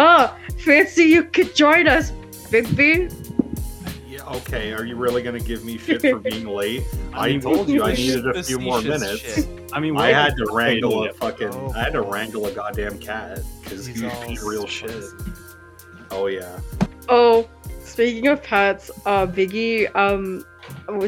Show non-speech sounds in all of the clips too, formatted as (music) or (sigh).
Oh, fancy you could join us, Bigby. Yeah, okay. Are you really gonna give me shit for being (laughs) late? I I mean, told you I needed a few more minutes. shit. I mean, I had to wrangle a fucking. Oh, I had to wrangle a goddamn cat because He's (laughs) he real shit. Oh yeah. Oh, speaking of pets, uh, Biggie, um,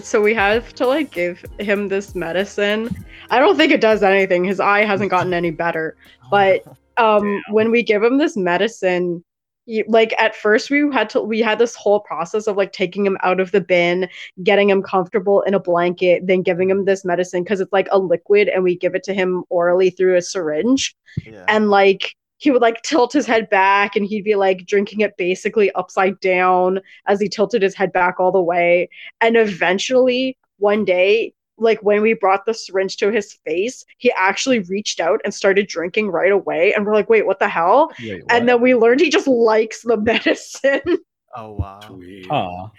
so we have to like give him this medicine. I don't think it does anything. His eye hasn't gotten any better. But (laughs) um, when we give him this medicine, you, like at first we had to we had this whole process of like taking him out of the bin, getting him comfortable in a blanket, then giving him this medicine because it's like a liquid, and we give it to him orally through a syringe. Yeah. and like he would like tilt his head back and he'd be like drinking it basically upside down as he tilted his head back all the way. And eventually one day like when we brought the syringe to his face he actually reached out and started drinking right away and we're like wait what the hell Wait, and then we learned he just likes the (laughs) medicine oh wow. Sweet. (laughs)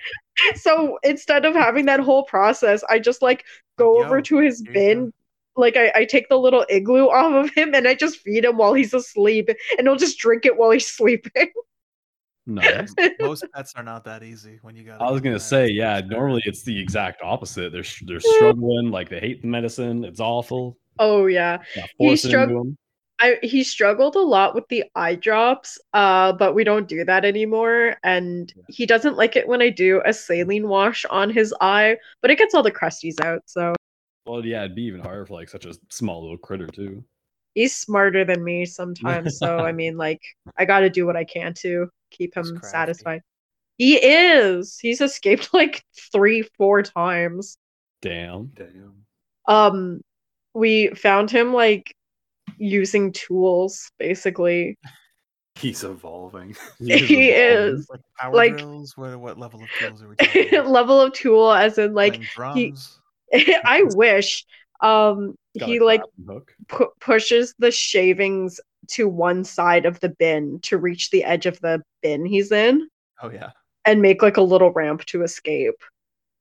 So instead of having that whole process i just like go Yo, over to his bin like I, I take the little igloo (laughs) off of him and I just feed him while he's asleep and he'll just drink it while he's sleeping. Nice. (laughs) Most pets are not that easy when you got. I was gonna say, yeah. Normally, it's the exact opposite. They're they're struggling, like they hate the medicine. It's awful. oh yeah. Yeah, He force it strugg- into 'em. I he struggled a lot with the eye drops, uh, but we don't do that anymore. And Yeah. he doesn't like it when I do a saline wash on his eye, but it gets all the crusties out, so Well, yeah, it'd be even harder for like such a small little critter too. he's smarter than me sometimes. so I (laughs) mean like I gotta do what I can to keep him satisfied. He is. He's escaped (laughs) like three, four times. Damn. Damn. um we found him like using tools basically (laughs) He's evolving. (laughs) he is Like power like- drills. What what level of tools are we talking? about? level of tool as in like Playing he- i wish um Got he like pu- pushes the shavings to one side of the bin to reach the edge of the bin he's in Oh yeah. and make like a little ramp to escape.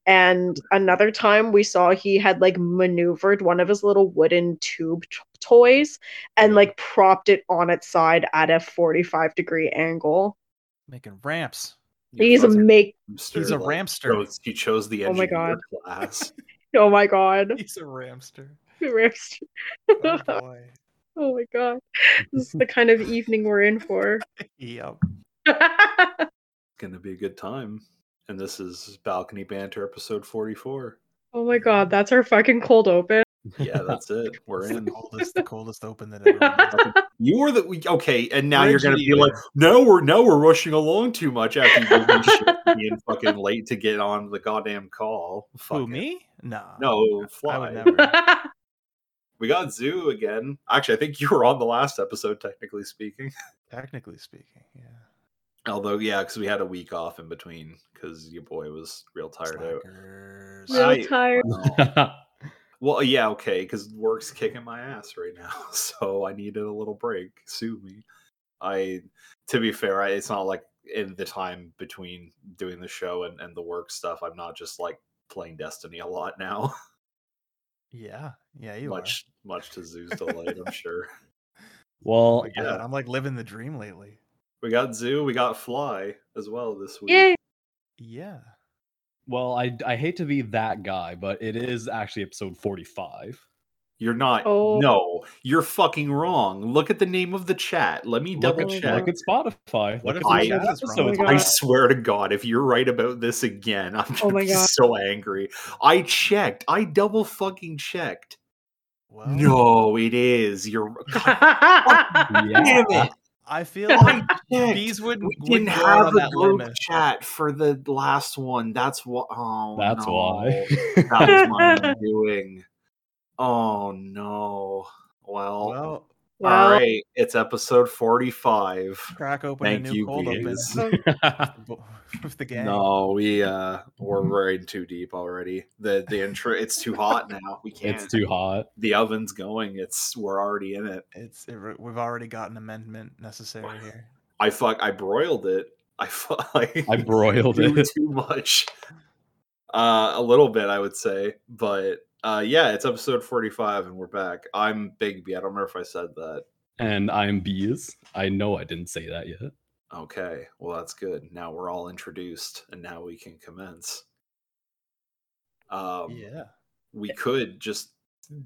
And another time we saw he had like maneuvered one of his little wooden tube t- toys and like propped it on its side at a 45 degree angle. Making ramps. You He's a fucking make hamster He's a that ramster. chose- he chose the Oh my God. class. (laughs) oh my god. He's a ramster. (laughs) Rips. Oh (laughs) boy. Oh my god. (laughs) This is the kind of evening we're in for. yep. (laughs) Gonna be a good time. And this is Balcony Banter episode 44. oh my god, that's our fucking cold open. Yeah, that's it. (laughs) We're It's the in. coldest, the coldest open that ever. You were the we- okay, and now you're gonna be like, no, we're no, we're rushing along too much after you did shit for being fucking late to get on the goddamn call. Fuck Who it. me? No. No, I would fly. Never. We got Zoo again. Actually, I think you were on the last episode, technically speaking. (laughs) Technically speaking, yeah. Although, yeah, because we had a week off in between because your boy was real tired out. Real I- tired. Well, (laughs) well, yeah, okay, because work's kicking my ass right now, (laughs) so I needed a little break. Sue me. I, to be fair, I, it's not like in the time between doing the show and, and the work stuff, I'm not just like playing Destiny a lot now. Yeah, yeah, you much, much to Zoo's delight, I'm (laughs) sure. well, Oh my God, I'm like living the dream lately. We got Zoo, we got Fly as well this week. Yay. Yeah. well, I I hate to be that guy, but it is actually episode forty-five. You're not. Oh. No, you're fucking wrong. Look at the name of the chat. Let me Look double at, check. look at Spotify. What Look if at I- the chat that's wrong? Oh my episodes. God. I swear to God, if you're right about this again, (laughs) I'm Oh my God. so angry. I checked. I double fucking checked. Well, No, it is. You're. (laughs) God (laughs) Yeah. damn it! I feel like checked. bees would. We didn't grow have on a that group limit. chat for the last one. That's what. Oh, That's no. why. that was my doing. Oh no. Well, Well, Well, all right. It's episode forty-five. crack open Thank a new you, cold open (laughs) (laughs) with the gang. No, we uh we're we're in too deep already. The the intro it's too hot now. We (laughs) can't. it's too hot. The oven's going. It's we're already in it. It's it, we've already got an amendment necessary here. I fuck. I broiled it. I fuck. Like, I broiled it. too much. Uh, a little bit, I would say, but uh, yeah, it's episode forty-five, and we're back. I'm Big B. I don't remember if I said that. and I'm bees. I know I didn't say that yet. Okay, well that's good. Now we're all introduced, and now we can commence. Um, yeah. we could just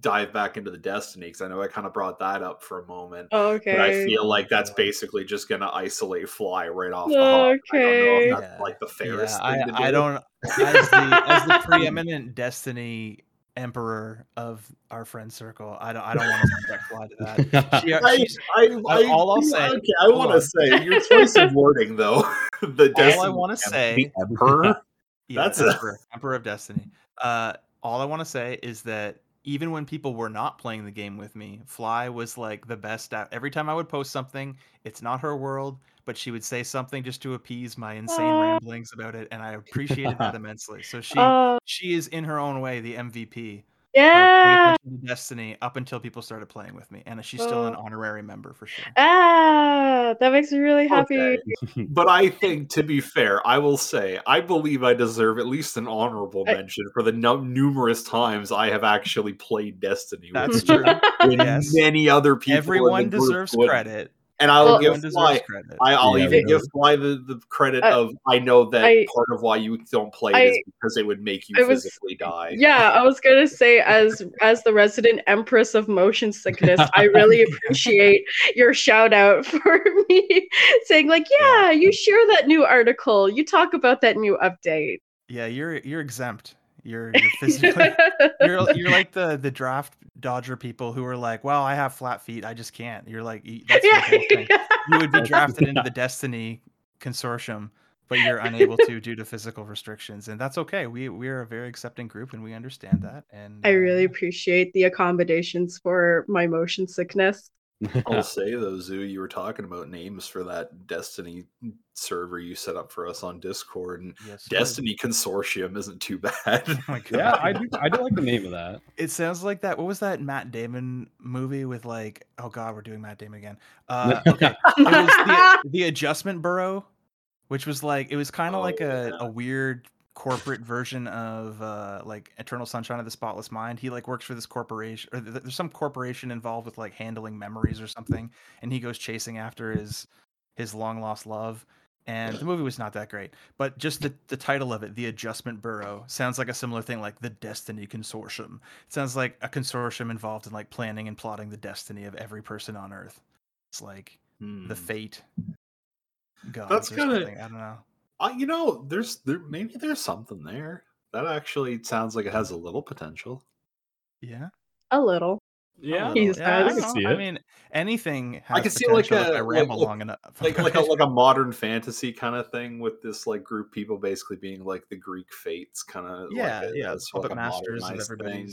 dive back into the Destiny because I know I kind of brought that up for a moment, okay. but I feel like that's basically just gonna isolate Fly right off the hop. I don't know Okay. if that's Yeah. like the fairest Yeah, thing I, to do. I don't as the as the (laughs) preeminent Destiny emperor of our friend circle. I don't I don't want to subject Fly to that. She, (laughs) I, she's- I, I, all I'll say- okay, I want to say your choice of wording, though. (laughs) the all I want to say Emperor. (laughs) Yeah, That's a- Emperor, Emperor of Destiny. Uh, all I want to say is that even when people were not playing the game with me, Fly was like the best at every time I would post something. It's not her world, but she would say something just to appease my insane Aw. ramblings about it, and I appreciated that (laughs) immensely. So she Uh, she is in her own way the MVP. yeah. paying Destiny up until people started playing with me, and she's still an Oh. honorary member for sure. Ah, that makes me really happy. Okay. But I think, to be fair, I will say I believe I deserve at least an honorable I- mention for the no- numerous times I have actually played Destiny. That's you, true. when Yes. many other people. Everyone group deserves wouldn't. credit. And I will Well- give deserves Fly. I, I'll Yeah, even really. give Fly the, the credit I- of I know that I- part of why you don't play I- it is because it would make you I was- physically die. Yeah, I was gonna say as as the resident empress of motion sickness, I really (laughs) appreciate your shout out (laughs) for me saying like, yeah, you share that new article, you talk about that new update. Yeah, you're you're exempt. You're, you're physically (laughs) you're you're like the the draft dodger people who are like, well, I have flat feet, I just can't. You're like, that's your yeah, whole thing. (laughs) You would be drafted into the Destiny consortium, but you're unable to due to physical restrictions, and that's okay. We we're a very accepting group, and we understand that. And I uh, really appreciate the accommodations for my motion sickness. (laughs) I'll say though, Zoo, you were talking about names for that Destiny server you set up for us on Discord, and yes, sir. Destiny Consortium isn't too (laughs) bad. (laughs) Oh my God. yeah, I do. I do like the name of that. It sounds like that. What was that Matt Damon movie with like? Oh God, we're doing Matt Damon again. Uh, (laughs) okay, it was the, the adjustment bureau which was like it was kind of Oh, like a, yeah. a weird corporate version of uh like eternal sunshine of the spotless mind he like works for this corporation or th- there's some corporation involved with like handling memories or something and he goes chasing after his his long lost love and (laughs) the movie was not that great but just the, the title of it the adjustment bureau sounds like a similar thing like the destiny consortium it sounds like a consortium involved in like planning and plotting the destiny of every person on earth it's like the Hmm. fate gods That's kinda- I don't know. Uh, you know, there's there maybe there's something there. That actually sounds like it has a little potential. Yeah, A little. Yeah. He yeah. I, I can know. see I mean, anything has can see, like, potential if a- I like- ramble like- long enough. (laughs) Like like a like a modern fantasy kind of thing with this like group people basically being like the Greek fates kind of yeah, like a, yeah, as, like, puppet masters of modernized thing.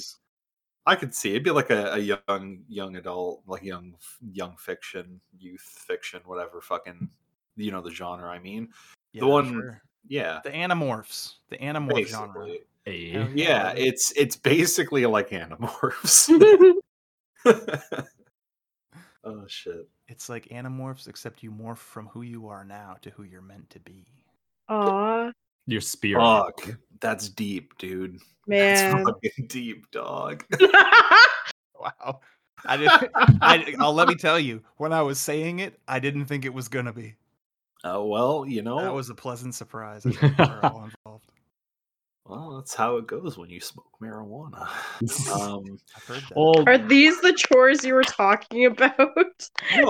I could see it'd be like a, a young young adult like young young fiction youth fiction whatever fucking you know the genre I mean Yeah, one- sure. yeah the animorph, the animorph genre. basically Hey. Eh? Hell yeah it's it's basically like animorphs (laughs) (laughs) oh shit It's like animorphs, except you morph from who you are now to who you're meant to be. Aw, Your spirit. fuck that's deep dude man. that's fucking (laughs) deep dog (laughs) Wow. I didn't. I, I'll let me tell you. When I was saying it, I didn't think it was gonna be. oh well you know That was a pleasant surprise. I think, for all involved. Well that's how it goes when you smoke marijuana (laughs) um I've heard that. well, Are these the chores you were talking about?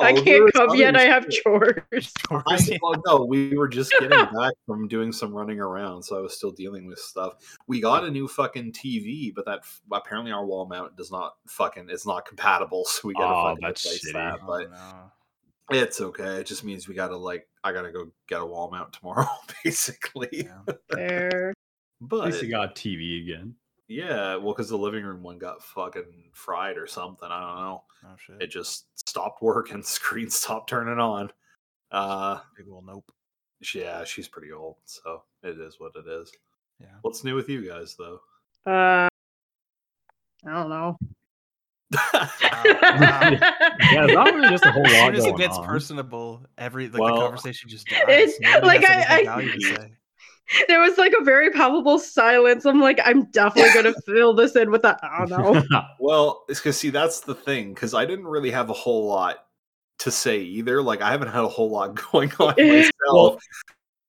I can't come yet. I have (laughs) chores. I, well, no, we were just getting back from doing some running around, so I was still dealing with stuff. We got a new fucking TV, but that apparently our wall mount does not fucking it's not compatible, (laughs) so we gotta Oh, fucking replace shitty. that. Oh, But no. it's okay. It just means we gotta like I gotta go get a wall mount tomorrow, basically. Yeah. There. at But least you got TV again. yeah, well, because the living room one got fucking fried or something. I don't know. Oh shit. It just stopped working. (laughs) Screen stopped turning on. Uh, Big ol' nope. yeah, she's pretty old, so it is what it is. Yeah. What's new with you guys, though? Uh, I don't know. Wow. Yeah, it's not really just a whole As (laughs) lot soon as it going gets on. personable, every like Well, the conversation just dies. it's- Nobody like, has I- anything I- value to say. (laughs) there was like a very palpable silence. I'm like, I'm definitely gonna (laughs) fill this in with a I don't know. (laughs) Well, it's because see that's the thing because I didn't really have a whole lot to say either. Like I haven't had a whole lot going on myself. Well,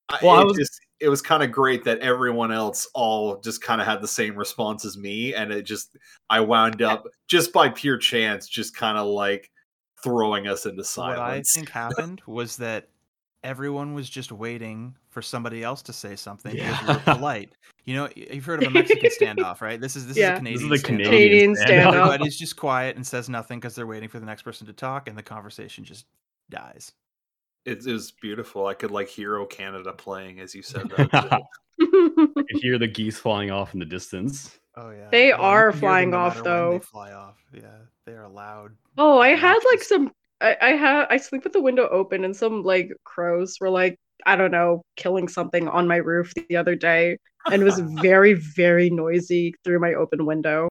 I- well, I it was- just it was kind of great that everyone else all just kind of had the same response as me, and it just I wound up just by pure chance, just kind of like throwing us into silence What I think happened was that everyone was just waiting for somebody else to say something because we were Yeah. (laughs) polite. You know, you've heard of a Mexican standoff, right? This is this Yeah. is a Canadian, This is the standoff. Canadian standoff. Everybody's just quiet and says nothing because they're waiting for the next person to talk, and the conversation just dies. It, it was beautiful. I could like hear O Canada playing as you (laughs) said that. too. (laughs) You can hear the geese flying off in the distance. Oh yeah, They you are can hear them flying no off, matter when They though. fly off. Yeah, they are loud. oh, I had like some. I, I had. I sleep with the window open, and some like crows were like, I don't know, killing something on my roof the other day, and it was (laughs) very, very noisy through my open window.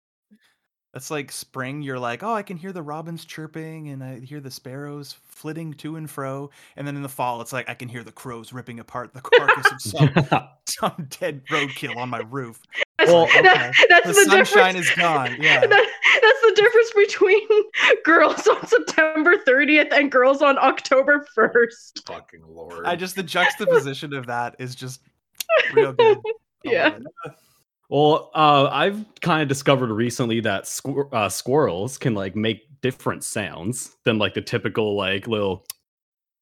That's like spring. You're like, oh, I can hear the robins chirping and I hear the sparrows flitting to and fro. And then in the fall, it's like I can hear the crows ripping apart the (laughs) carcass of some, (laughs) some dead roadkill on my roof. Well, okay. That- that's The the, sunshine difference. is gone. Yeah. (laughs) That- that's the difference between (laughs) girls on September 30th and girls on October 1st. Fucking lord! I just the juxtaposition of that is just (laughs) real good. I Yeah. love. Well, uh, I've kind of discovered recently that squir- uh, squirrels can like make different sounds than like the typical like little.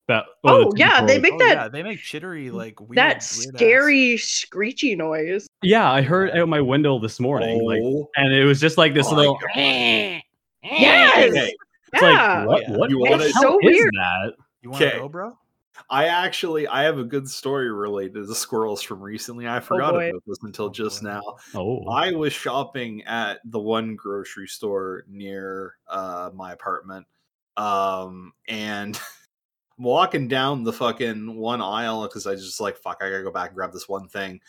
That well, the Oh, yeah, they make Oh, that- yeah, they make chittery like weird, that weird ass- scary screechy noise. Yeah, I heard out my window this morning, like, Oh, and it was just like this my little. God. Yes. Okay, It's Yeah. like what? Yeah. What? You wanna- the It's hell so is weird. that? You want to Okay. go, bro? I actually I have a good story related to the squirrels from recently. I forgot boy. about this until Oh, just boy. now. Oh, I was shopping at the one grocery store near uh, my apartment, um, and I'm (laughs) walking down the fucking one aisle because I just like fuck. I gotta go back and grab this one thing,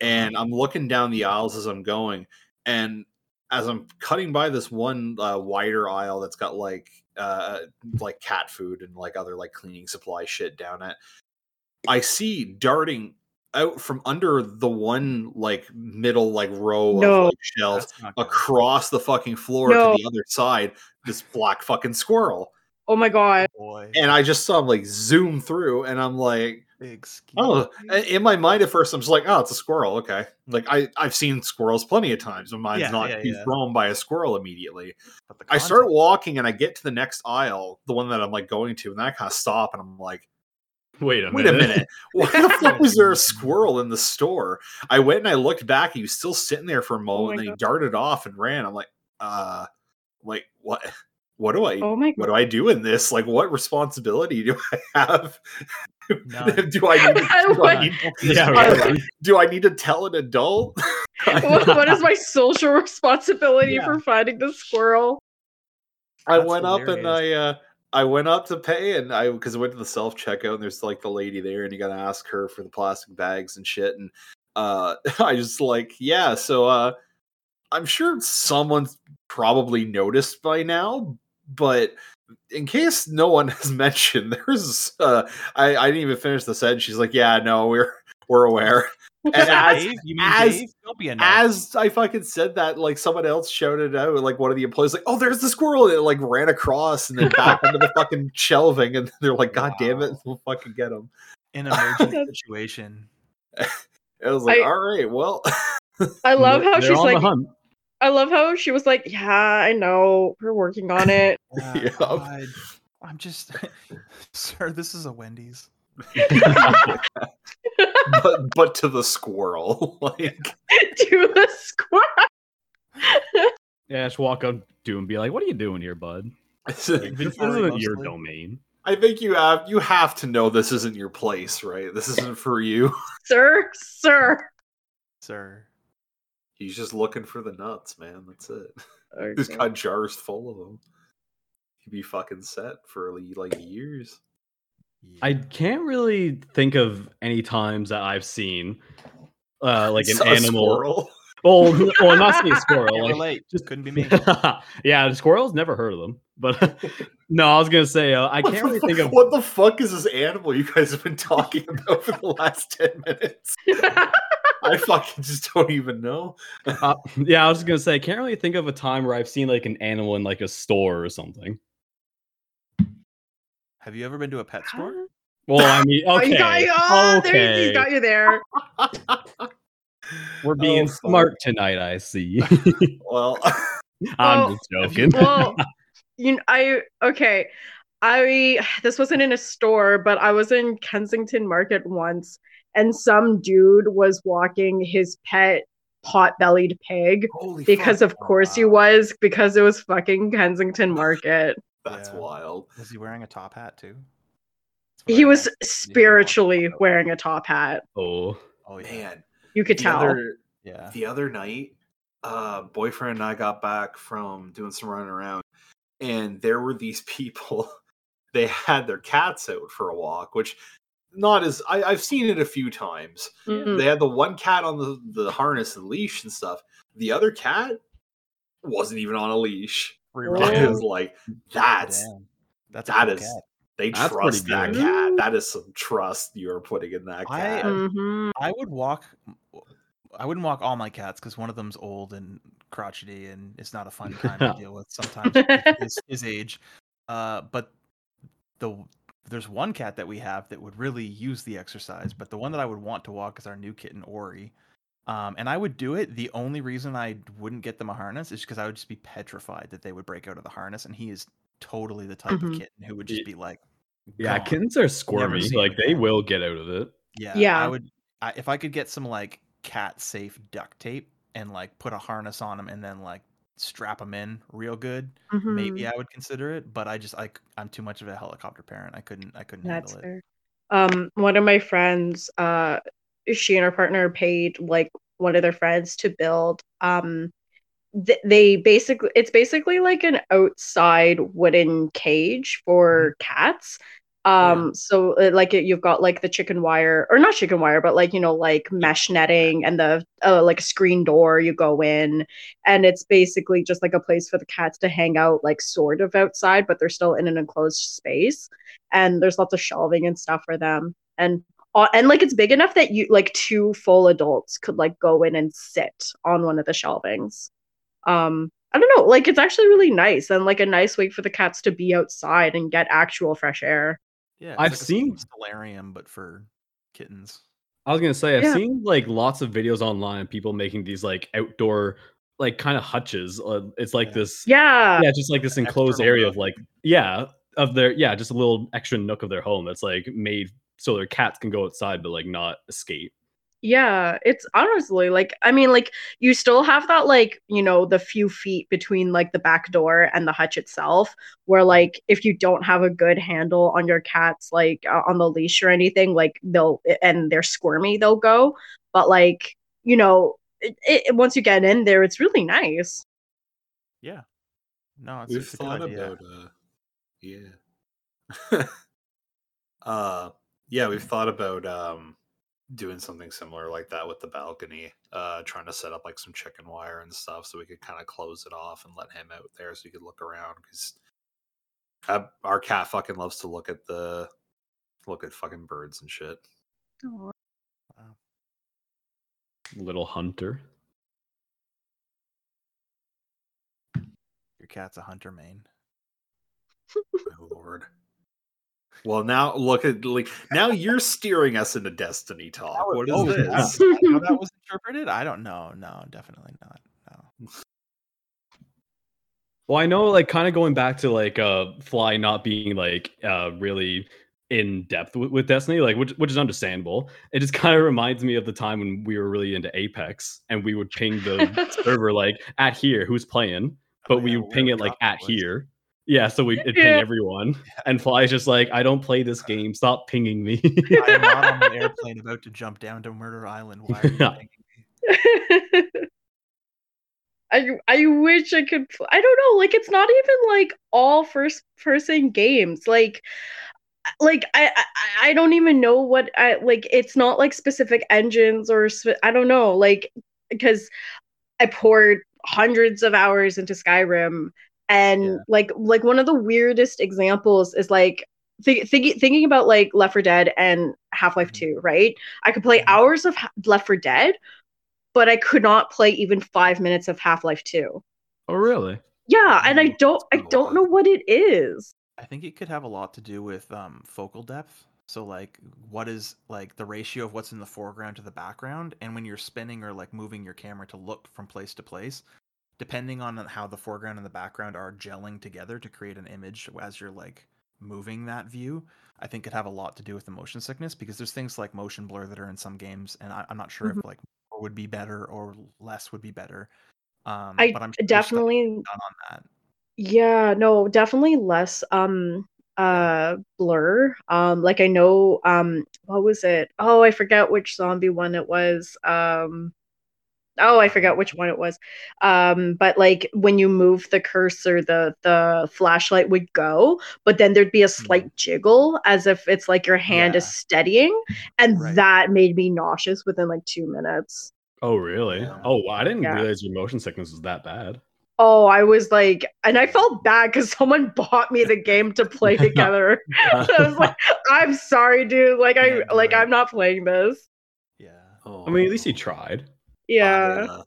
and I'm looking down the aisles as I'm going, and as I'm cutting by this one uh, wider aisle that's got like uh, like cat food and like other like cleaning supply shit down it, I see darting out from under the one like middle like row No. of like shelves That's not good. across the fucking floor No. to the other side this black fucking squirrel Oh my god. Boy. and i just saw him like zoom through and i'm like Big ski. oh in my mind at first i'm just like oh it's a squirrel okay like i i've seen squirrels plenty of times but mine's Yeah, not yeah, too yeah. thrown by a squirrel immediately But the i start walking and i get to the next aisle the one that i'm like going to and then i kind of stop and i'm like wait a Wait a minute. minute. Why the fuck was there a squirrel in the store? I went and I looked back. And he was still sitting there for a moment. my and then he darted off and ran. I'm like, uh, like what? What do I? Oh my What do I do in this? Like, what responsibility do I have? (laughs) Do I need? To, (laughs) do, I like- need (laughs) Yeah, I right. do I need to tell an adult? what, what is my social responsibility Yeah. for finding the squirrel? I That's went up and. I uh I went up to pay and I because I went to the self checkout and there's like the lady there and you gotta ask her for the plastic bags and shit and uh I just like yeah so uh I'm sure someone's probably noticed by now but in case no one (laughs) has mentioned there's uh I I didn't even finish the sentence she's like yeah no we're we're aware and as Dave? You mean as- Dave? Don't be a as I fucking said that, like someone else shouted out, like one of the employees, like, "Oh, there's the squirrel!" And it like ran across and then (laughs) back under the fucking shelving, and they're like, "God damn it, we'll fucking get him." in an emergent (laughs) situation. I was like, I- "All right, well." I love how They're she's like the hunt. I love how she was like, Yeah, I know. We're working on it. (laughs) Yeah, Yeah. God. I'm just, (laughs) sir. This is a Wendy's. but but to the squirrel, (laughs) like to the squirrel. Yeah, just walk up to him and be like, "What are you doing here, bud? This isn't your domain." I think you have you have to know this isn't your place, right? This isn't for you. Sir, sir. Sir. He's just looking for the nuts, man. That's it. (laughs) He's got jars full of them. He'd be fucking set for like years. I can't really think of any times that I've seen uh, like (laughs) an animal. squirrel. (laughs) Well, well, not saying Can't squirrel. Like, relate. just- couldn't be me. yeah, the squirrels never heard of them. But no, I was gonna say uh, I can't really think of. what the fuck is this animal you guys have been talking about for the last 10 minutes? I fucking just don't even know. Uh, yeah, I was just gonna say I can't really think of a time where I've seen like an animal in like a store or something. Have you ever been to a pet store? Well, I mean, (laughs) Oh, okay, you got, oh, there, okay. he's got you there. We're (laughs) being Oh, fuck. smart tonight. I see. (laughs) Well, I'm Well, just joking. well, you kn- I okay. I this wasn't in a store, but I was in Kensington Market once, and some dude was walking his pet pot-bellied pig holy because fuck, of course he wow. was because it was fucking Kensington Market. (laughs) that's Yeah. wild. Was he wearing a top hat too? He was meant. spiritually wearing a top hat. oh, Oh yeah. Man, You could the tell. other Yeah. the other night, uh, boyfriend and I got back from doing some running around, and there were these (laughs) people. They had their cats out for a walk, which not as I, I've seen it a few times. Mm. They had the one cat on the, the harness and leash and stuff. The other cat wasn't even on a leash. Free Oh. I was like, that's Damn. That's a that cool is cat. they That's trust that good. cat. That is some trust you're putting in that I- cat. Mhm. I would walk. I wouldn't walk all my cats because one of them's old and crotchety, and it's not a fun time to (laughs) deal with sometimes his, his age. Uh, but the there's one cat that we have that would really use the exercise, but the one that I would want to walk is our new kitten Ori. Um, and I would do it. The only reason I wouldn't get them a harness is because I would just be petrified that they would break out of the harness, and he is totally the type Mhm. of kitten who would just be like, yeah, gone. kittens are squirmy. Like they cat. will get out of it. Yeah, Yeah. I would. I, if I could get some like cat safe duct tape and like put a harness on them and then like strap them in real good, maybe Mhm. I would consider it. But I just like I'm too much of a helicopter parent. I couldn't. I couldn't That's handle it. fair. Um, one of my friends, uh, she and her partner paid like one of their friends to build. Um, th- they basically, it's basically like an outside wooden cage for cats. Um, so uh, like it, you've got like the chicken wire, or not chicken wire, but like you know, like mesh netting and the uh, like a screen door. You go in, and it's basically just like a place for the cats to hang out, like sort of outside, but they're still in an enclosed space and there's lots of shelving and stuff for them and uh, and like it's big enough that you like two full adults could like go in and sit on one of the shelvings. Um i don't know like it's actually really nice and like a nice way for the cats to be outside and get actual fresh air Yeah, I've like seen- solarium, but for kittens. I was gonna say I've Yeah. seen like lots of videos online, people making these like outdoor, like kind of hutches. Uh, it's like Yeah. this, yeah yeah, just like this An enclosed area nook. of like, yeah, of their, yeah, just a little extra nook of their home that's like made so their cats can go outside but like not escape. Yeah, it's honestly like I mean like you still have that like, you know, the few feet between like the back door and the hutch itself where like if you don't have a good handle on your cats like uh, on the leash or anything like they'll and they're squirmy they'll go, but like, you know, it, it, once you get in there it's really nice. Yeah. No, it's, We've it's a good thought idea. about uh yeah. (laughs) uh yeah, we've thought about um doing something similar like that with the balcony. Uh trying to set up like some chicken wire and stuff so we could kind of close it off and let him out there so he could look around cuz our cat fucking loves to look at the look at fucking birds and shit. Wow. Little hunter. Your cat's a hunter main. My (laughs) lord. Well, now look at like now you're steering us into Destiny talk. What is Oh, this? that's (laughs) how that was interpreted? I don't know. No, definitely not. No. Well, I know, like, kind of going back to like uh Fly not being like uh really in depth with, with Destiny, like which which is understandable. It just kind of reminds me of the time when we were really into Apex and we would ping the (laughs) server like at here who's playing, but Oh, we yeah, would ping it like at topic was. here. Yeah, so we would ping everyone, and Fly's just like, I don't play this uh, game. Stop pinging me. I am not on an (laughs) airplane about to jump down to Murder Island. Why are you pinging me? (laughs) I I wish I could pl- I don't know like it's not even like all first person games like uh, like I, I I don't even know what I like it's not like specific engines or spe- I don't know like because I poured hundreds of hours into Skyrim and Yeah. like like one of the weirdest examples is like th- thinking thinking about like Left 4 Dead and Half-Life Mhm. 2 right I could play Mhm. hours of Left 4 Dead but I could not play even 5 minutes of Half-Life 2 oh, really? yeah and I don't I don't know what it is I think it could have a lot to do with um, focal depth. So like what is like the ratio of what's in the foreground to the background and when you're spinning or like moving your camera to look from place to place, depending on how the foreground and the background are gelling together to create an image as you're like moving that view, I think could have a lot to do with the motion sickness because there's things like motion blur that are in some games and I, I'm not sure Mhm. if like more would be better or less would be better. Um, I but I'm sure definitely on that. Yeah, no, definitely less um uh blur. Um like I know um what was it? Oh, I forget which zombie one it was. Um oh, I forget which one it was. Um but like when you move the cursor the the flashlight would go, but then there'd be a slight jiggle as if it's like your hand is steadying and Right. that made me nauseous within like 2 minutes. Oh really? Yeah. Oh, I didn't Yeah. realize your motion sickness was that bad. Oh, I was like, and I felt bad because someone (laughs) bought me the game to play (laughs) together. (laughs) I was like, I'm sorry, dude. Like, I Yeah, like right. I'm not playing this. Yeah. Oh, I mean, at least he tried. Yeah. I, uh,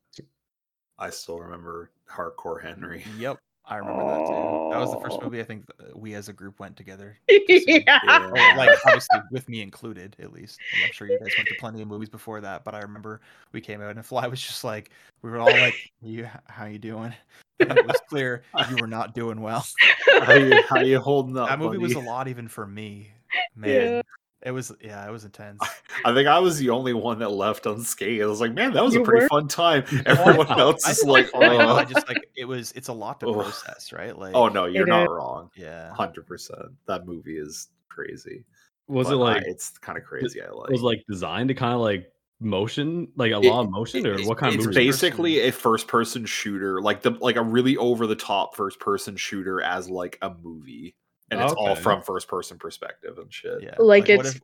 I still remember Hardcore Henry. Yep. I remember that too. That was the first Oh. movie I think we as a group went together. (laughs) to yeah. Yeah. Like obviously with me included, at least. I'm sure you guys went to plenty of movies before that, but I remember we came out and Fly was just like we were all like, "You, how you doing?" (laughs) And it was clear you were not doing well. (laughs) how you how you holding up? That movie was a lot even for me. Man, Yeah. It was yeah, it was intense. I think I was the only one that left unscathed. I was like, man, that was You a pretty were? fun time. (laughs) Oh, Everyone felt- else I is like, fine, but oh. I uh-huh. just like it was. It's a lot to Ugh. process, right? Oh, like, oh no, you're not is. wrong. yeah, Hundred percent. That movie is crazy. Was But uh, it like I, it's kind of crazy. I like. was like designed to kind of like motion, like a It- lot of motion, or It's- what kind of it's movie? base- basically a first person shooter like the like a really over the top first person shooter as like a movie and it's all from first person perspective and shit yeah. Like, what it's- if-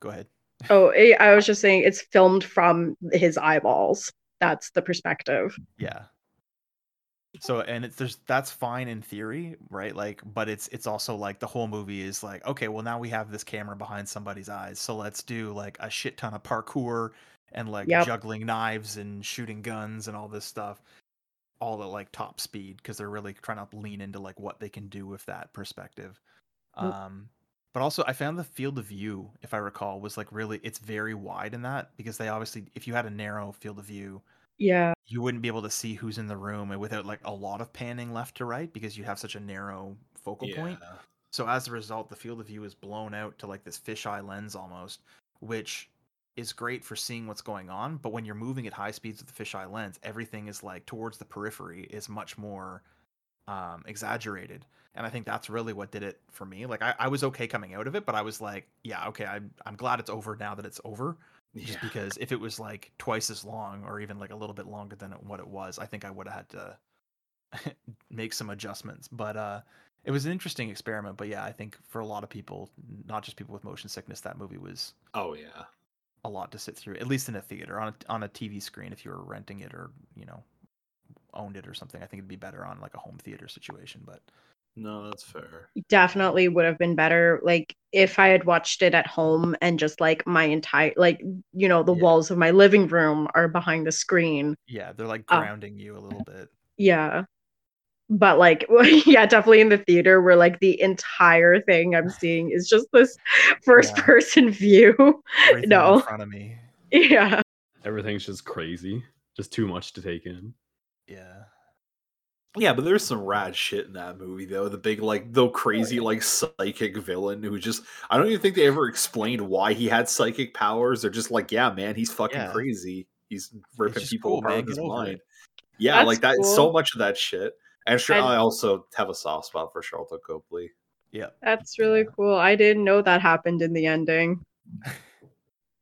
Go ahead. Oh, eh, I was just saying it's filmed from his eyeballs. That's the perspective. Yeah. So and it's there's that's fine in theory, right? Like, but it's it's also like the whole movie is like, okay, well now we have this camera behind somebody's eyes, so let's do like a shit ton of parkour and like Yep. juggling knives and shooting guns and all this stuff, all at like top speed because they're really trying to lean into like what they can do with that perspective. Yep. Um, but also I found the field of view, if I recall, was like really it's very wide in that because they obviously if you had a narrow field of view Yeah. you wouldn't be able to see who's in the room and without like a lot of panning left to right because you have such a narrow focal point. So as a result, the field of view is blown out to like this fisheye lens almost, which is great for seeing what's going on. But when you're moving at high speeds with the fisheye lens, everything is like towards the periphery is much more um, exaggerated. And I think that's really what did it for me. Like I, I was okay coming out of it, but I was like, yeah, okay, I'm I'm glad it's over now that it's over just because if it was like twice as long or even like a little bit longer than what it was i think i would have had to (laughs) make some adjustments but uh it was an interesting experiment but yeah i think for a lot of people not just people with motion sickness that movie was oh yeah a lot to sit through at least in a theater on a, on a tv screen if you were renting it or you know owned it or something i think it'd be better on like a home theater situation but no that's fair Definitely would have been better like if I had watched it at home and just like my entire like you know the Yeah. walls of my living room are behind the screen. yeah they're like Ah. grounding you a little bit Yeah. But like (laughs) yeah, definitely in the theater where like the entire thing I'm (sighs) seeing is just this first Yeah. person view. (laughs) everything in No. front of me Yeah. Everything's just crazy, just too much to take in. yeah yeah but there's some rad shit in that movie though the big like the crazy like psychic villain who just i don't even think they ever explained why he had psychic powers they're just like yeah man he's fucking Yeah. crazy he's ripping people cool, apart man. with his Get over it. mind yeah That's like that cool. so much of that shit and sure, I'd- also have a soft spot for Sharlto Copley. yeah That's really cool. I didn't know that happened in the ending. (laughs)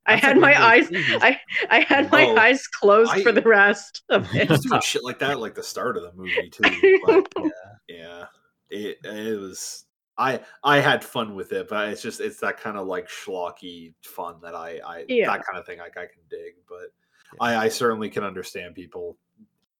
I had my eyes. I I had my Oh, eyes closed I- for the rest of it. was doing shit like that like the start of the movie too. But (laughs) yeah yeah, it it was. I I had fun with it, but it's just it's that kind of like schlocky fun that I I Yeah. that kind of thing like I can dig. But I I certainly can understand people,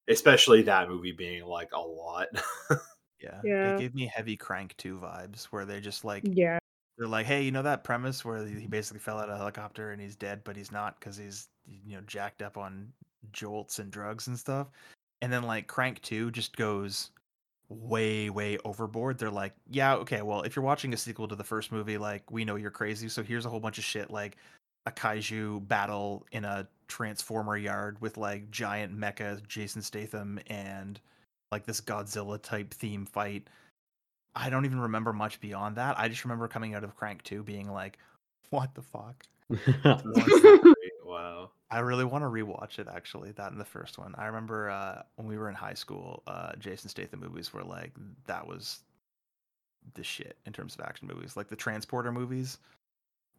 especially that movie being like a lot. (laughs) Yeah. Yeah. It gave me heavy crank 2 vibes where they're just like Yeah. they're like, "Hey, you know that premise where he basically fell out of a helicopter and he's dead, but he's not cuz he's you know jacked up on jolts and drugs and stuff." And then like Crank 2 just goes way way overboard. They're like, yeah, okay, well, if you're watching a sequel to the first movie, like we know you're crazy, so here's a whole bunch of shit like a kaiju battle in a transformer yard with like giant mecha Jason Statham and like this Godzilla type theme fight. I don't even remember much beyond that. I just remember coming out of Crank 2 being like, what the fuck? (laughs) (laughs) wow. I really want to rewatch it actually. That and the first one. I remember uh, when we were in high school, uh, Jason Statham movies were like that was the shit in terms of action movies, like the Transporter movies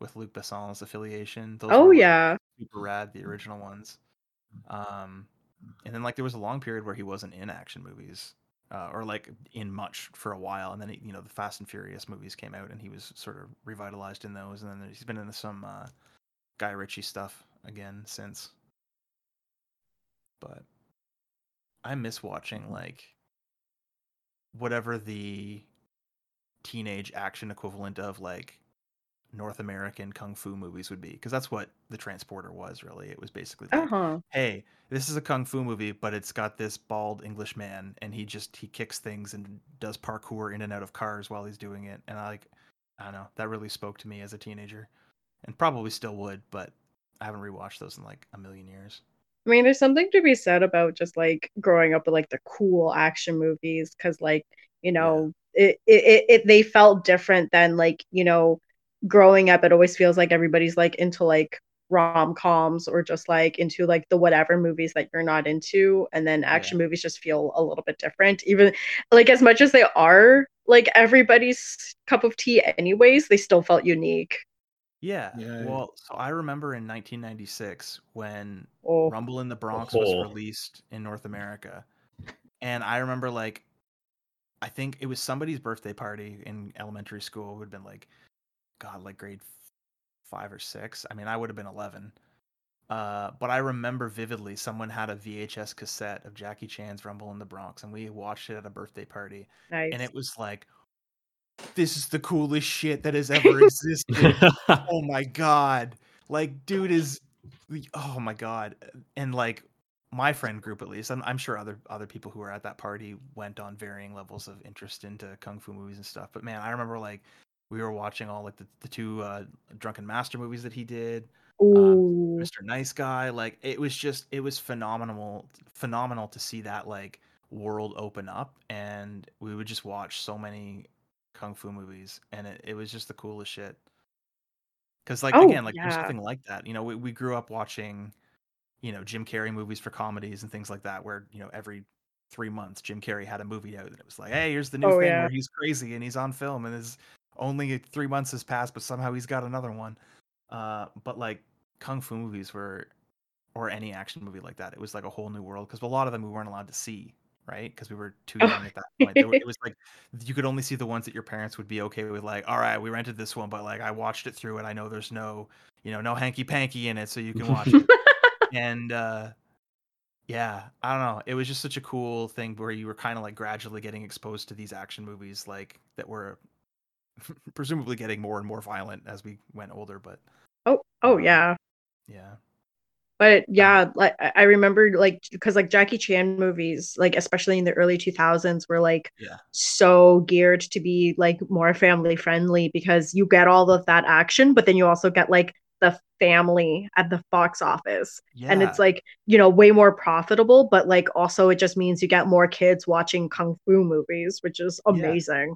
with Luc Besson's affiliation. Those oh were, like, yeah. super rad, the original ones. Um, and then like there was a long period where he wasn't in action movies, uh, or like in much for a while, and then he, you know the Fast and Furious movies came out, and he was sort of revitalized in those, and then he's been in some uh, Guy Ritchie stuff again since. But I miss watching like whatever the teenage action equivalent of like North American kung fu movies would be because that's what the transporter was really. It was basically like, Uh-huh. hey this is a kung fu movie but it's got this bald english man and he just he kicks things and does parkour in and out of cars while he's doing it. And i like i don't know that really spoke to me as a teenager and probably still would but i haven't rewatched those in like a million years. I mean, there's something to be said about just like growing up with like the cool action movies because like, you know, it, it, it, it they felt different than like, you know, growing up, it always feels like everybody's like into like rom-coms or just like into like the whatever movies that you're not into. And then action movies just feel a little bit different. Even like as much as they are like everybody's cup of tea anyways, they still felt unique. yeah Yeah. well so i remember in 1996 when Oh, Rumble in the oh, Bronx Oh. was released in North America. And I remember like I think it was somebody's birthday party in elementary school who'd been like god like grade 5 or 6. I mean, I would have been 11. Uh, but I remember vividly someone had a VHS cassette of Jackie Chan's Rumble in the Bronx and we watched it at a birthday party nice. and it was like this is the coolest shit that has ever (laughs) existed (laughs) oh my god like dude is oh my god and like my friend group at least I'm, I'm sure other other people who were at that party went on varying levels of interest into kung fu movies and stuff but man i remember like we were watching all like the, the two uh drunken master movies that he did Ooh. mr nice guy like it was just it was phenomenal phenomenal to see that like world open up and we would just watch so many kung fu movies and it, it was just the coolest shit because like Oh, again like there's yeah. something like that you know we, we grew up watching you know jim carrey movies for comedies and things like that where you know every three months jim carrey had a movie out and it was like hey here's the new Oh, thing yeah. where he's crazy and he's on film and his only three months has passed but somehow he's got another one. Uh but like kung fu movies were or any action movie like that it was like a whole new world because a lot of them we weren't allowed to see right? Because we were too Oh. young at that point. Were- it was like you could only see the ones that your parents would be okay with like all right we rented this one but like i watched it through and i know there's no you know no hanky panky in it so you can watch it. (laughs) And uh yeah i don't know. It was just such a cool thing where you were kind of like gradually getting exposed to these action movies like that were (laughs) presumably getting more and more violent as we went older but oh, oh um, yeah. yeah But yeah, like I remember like because like Jackie Chan movies, like especially in the early 2000s, were like Yeah. so geared to be like more family friendly because you get all of that action, but then you also get like the family at the box office. yeah And it's like, you know, way more profitable, but like also it just means you get more kids watching kung fu movies, which is amazing.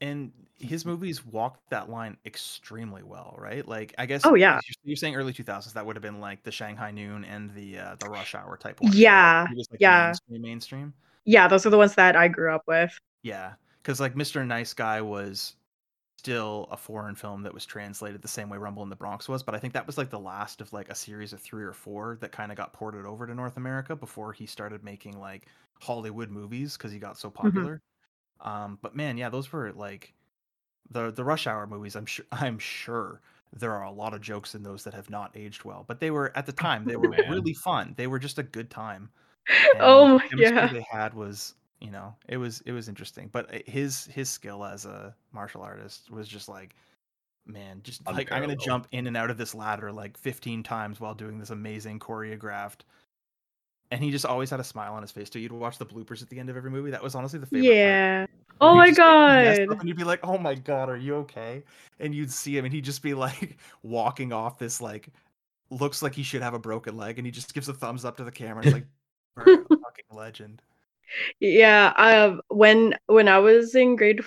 And his movies walked that line extremely well, right? Like I guess Oh, yeah. you're, saying early 2000s that would have been like the Shanghai Noon and the uh, the Rush Hour type ones. Yeah, was like yeah. mainstream mainstream. Yeah, those are the ones that I grew up with. Yeah, cuz like Mr. Nice Guy was still a foreign film that was translated the same way Rumble in the Bronx was, but I think that was like the last of like a series of 3 or 4 that kind of got ported over to North America before he started making like Hollywood movies cuz he got so popular. Um but man, yeah, those were like the the rush hour movies i'm sure (laughs) i'm sure there are a lot of jokes in those that have not aged well but they were at the time they were (laughs) man. really fun they were just a good time Oh the yeah. they had was you know it was it was interesting but uh, his his skill as a martial artist was just like man just like i'm gonna jump in and out of this ladder like 15 times while doing this amazing choreographed and he just always had a smile on his face too. You'd watch the bloopers at the end of every movie. That was honestly the favorite. Yeah. where Oh my just, god. And you'd be like, "Oh my god, are you okay?" And you'd see him, and he'd just be like (laughs) walking off this like looks like he should have a broken leg, and he just gives a thumbs up to the camera. It's like, (laughs) fucking legend. Yeah, um, when when I was in grade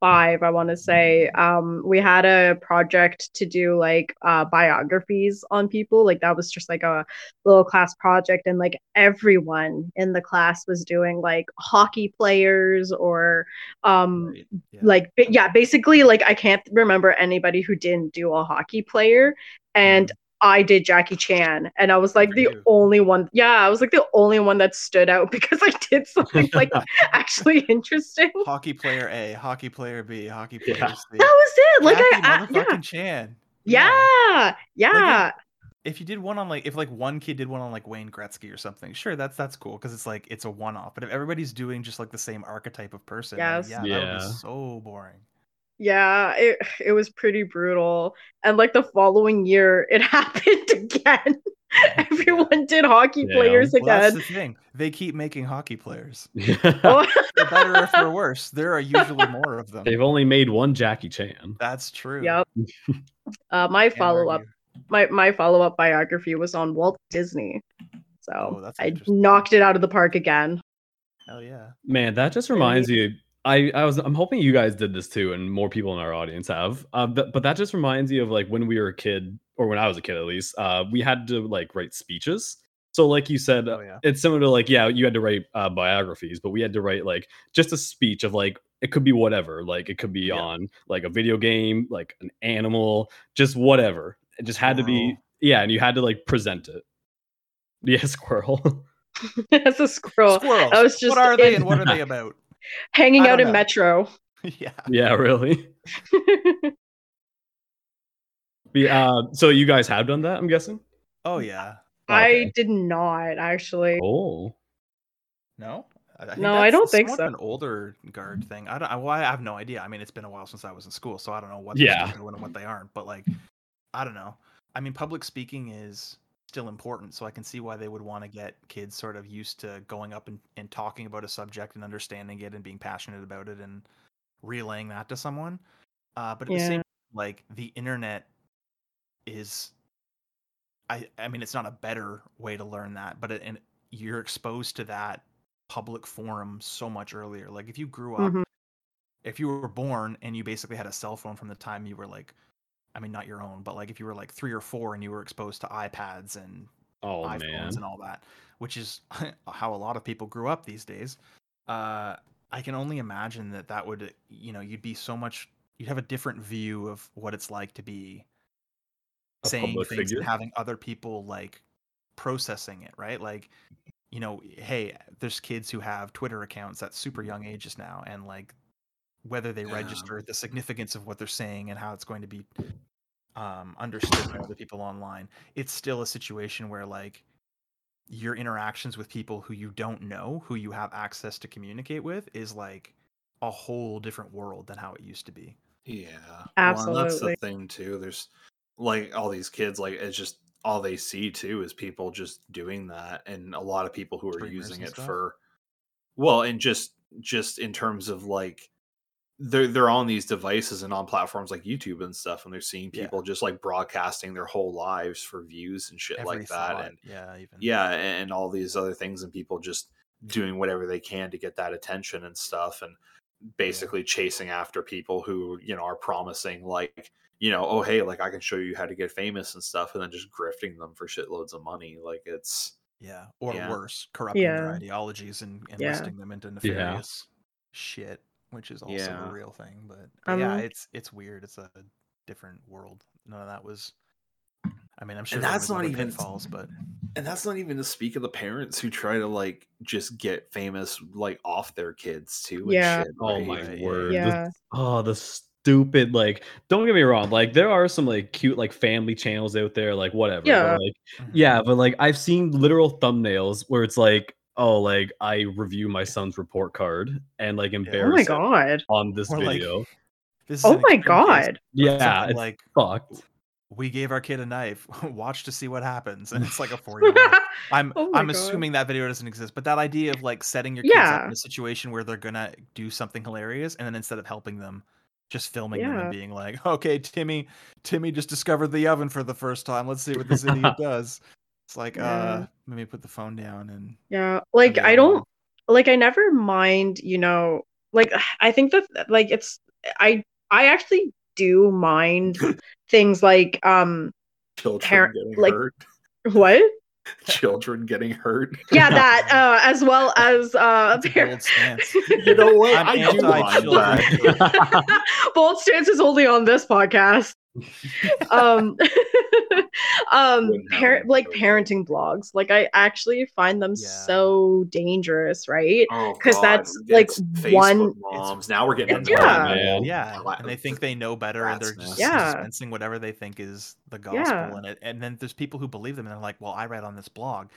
five, I want to say, um, we had a project to do like uh biographies on people. Like that was just like a little class project, and like everyone in the class was doing like hockey players or um Right, yeah. like yeah, basically like I can't remember anybody who didn't do a hockey player, and I did Jackie Chan, and I was like the only one. Yeah, I was like the only one that stood out (laughs) because I did something like (laughs) actually interesting. hockey player A, hockey player B, hockey Yeah. player C. That was it. Like Jackie I, I motherfucking yeah, Chan. yeah, yeah, if you did one on like if like one kid did one on like Wayne Gretzky or something, sure, that's that's cool because it's like it's a one off. But if everybody's doing just like the same archetype of person, Yes. yeah, that would Yeah. be so boring. Yeah. It it was pretty brutal, and like the following year, it (laughs) happened again. (laughs) Everyone did hockey Yeah. players Well, that's again. the thing; they keep making hockey players. Oh, (laughs) For better or for worse, there are usually more of them. They've only made one Jackie Chan. That's true. yep. Uh, my follow up my my follow up biography was on Walt Disney. So Oh, I knocked it out of the park again. Hell yeah. Man, that just reminds you. I, I was I'm hoping you guys did this too, and more people in our audience have. Uh, but, but that just reminds you of like when we were a kid, or when I was a kid at least. Uh, we had to like write speeches. So like you said, Oh yeah. it's similar to like yeah, you had to write uh, biographies, but we had to write like just a speech of like it could be whatever. Like it could be Yeah. on like a video game, like an animal, just whatever. It just had to be yeah, and you had to like present it. (laughs) Yeah, squirrel. (laughs) That's a squirrel Squirrels. I was just what are they in- and what are they about? Hanging out don't in know. Metro. (laughs) yeah. yeah, really. (laughs) But, uh, so you guys have done that, I'm guessing. Oh yeah. I did not actually. Oh, No. I, I No, I don't think so. An older guard thing. I don't. I, well, I have no idea. I mean, it's been a while since I was in school, so I don't know what Yeah. they're doing and what they aren't. But like, I don't know. I mean, public speaking is still important, so I can see why they would want to get kids sort of used to going up and, and talking about a subject and understanding it and being passionate about it and relaying that to someone. Uh, but at the same, like, the internet is. I, I mean, it's not a better way to learn that, but it, and you're exposed to that public forum so much earlier. Like if you grew up, Mhm. if you were born and you basically had a cell phone from the time you were like, I mean, not your own, but like if you were like three or four and you were exposed to iPads and oh iPhones man. and all that, which is (laughs) how a lot of people grew up these days. Uh, I can only imagine that that would, you know, you'd be so much, you'd have a different view of what it's like to be A saying things figure. and having other people like processing it, right? Like, you know, hey, there's kids who have Twitter accounts at super young ages now, and like whether they Yeah. register the significance of what they're saying and how it's going to be um, understood by other people online, it's still a situation where like your interactions with people who you don't know, who you have access to communicate with, is like a whole different world than how it used to be. Yeah. Well, that's the thing too. There's like all these kids, like it's just all they see too is people just doing that, and a lot of people who are Streamers using it stuff? for well, and just just in terms of like they're they're on these devices and on platforms like YouTube and stuff, and they're seeing Yeah. people just like broadcasting their whole lives for views and shit Every like that, and yeah, even yeah, and all these other things, and people just doing whatever they can to get that attention and stuff, and basically chasing after people who you know are promising like you know oh hey like i can show you how to get famous and stuff and then just grifting them for shitloads of money like it's Yeah, or Yeah. worse, corrupting their ideologies and, and Yeah. listing them into nefarious shit, which is also Yeah. a real thing. But, but yeah, Um, it's it's weird. It's a different world. None of that was. I mean, I'm sure and that's not other even pitfalls, but and that's not even to speak of the parents who try to like just get famous like off their kids too and Yeah. shit, Oh my yeah, word. The- Yeah. oh, the stupid like don't get me wrong, like there are some like cute like family channels out there, like whatever. but, Yeah. like Mhm. yeah, but like I've seen literal thumbnails where it's like, oh, like I review my son's report card and like Oh embarrass my him god. on this Or, like, video. this is Oh my extreme case god. Yeah, something it's like fucked. we gave our kid a knife. (laughs) Watch to see what happens, and it's like a (laughs) four-year-old. I'm Oh I'm God. assuming that video doesn't exist, but that idea of like setting your kids up in a situation where they're gonna do something hilarious, and then instead of helping them, just filming them and being like, "Okay, Timmy, Timmy just discovered the oven for the first time. Let's see what this idiot (laughs) does." It's like, Yeah. uh, let me put the phone down and Yeah, like I don't like I never mind, you know, like (sighs) I think that like it's I I actually do mind (laughs) things like um Children Parent- getting like- hurt. what? (laughs) Children getting hurt. Yeah, (laughs) that uh as well as uh That's par- bold stance. You know what? I'm I do mind that. bold stance is only on this podcast. Um (laughs) um Wouldn't parent like parenting blogs like i actually find them Yeah. so dangerous right Because God, that's, like, Facebook one- moms. Now we're getting into Yeah. that man. whole Yeah, and they think they know better, and they're just. Yeah. dispensing whatever they think is the gospel, Yeah. and it, and then there's people who believe them, and they're like, "Well, I read on this blog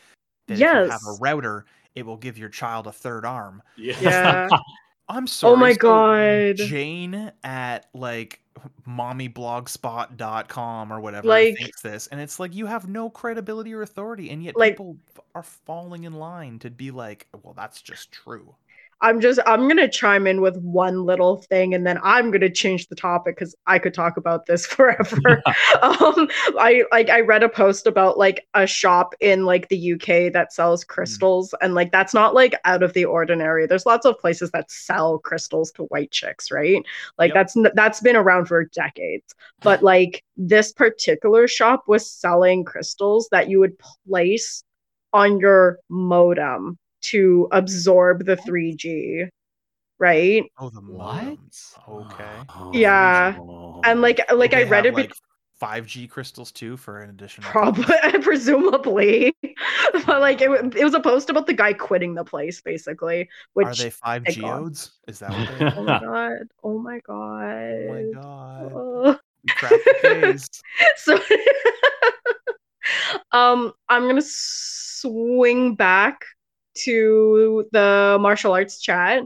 that if you have a router, it will give your child a third arm." yeah (laughs) I'm sorry. oh my so god Jane at like mommyblogspot.com or whatever Like- thinks this, and it's like you have no credibility or authority, and yet Like- people are falling in line to be like, "Well, that's just true." I'm just i'm gonna chime in with one little thing and then i'm gonna change the topic because i could talk about this (laughs) forever. Um i like i read a post about like a shop in like the uk that sells crystals and like that's not like out of the ordinary. There's lots of places that sell crystals to white chicks right? Like Yep. that's that's been around for decades. But (laughs) like this particular shop was selling crystals that you would place on your modem to absorb the 3g right Oh, the What? modems. Okay. Yeah. and like like i read have, it be- like 5G crystals too for an additional Probably, cost? (laughs) presumably, (laughs) but like it, it was a post about the guy quitting the place, basically. Which Are they 5 thank God. geodes? Is that what (laughs) they are? oh my god, oh my god, Oh my god. Oh. We the case. so, um, I'm gonna swing back to the martial arts chat,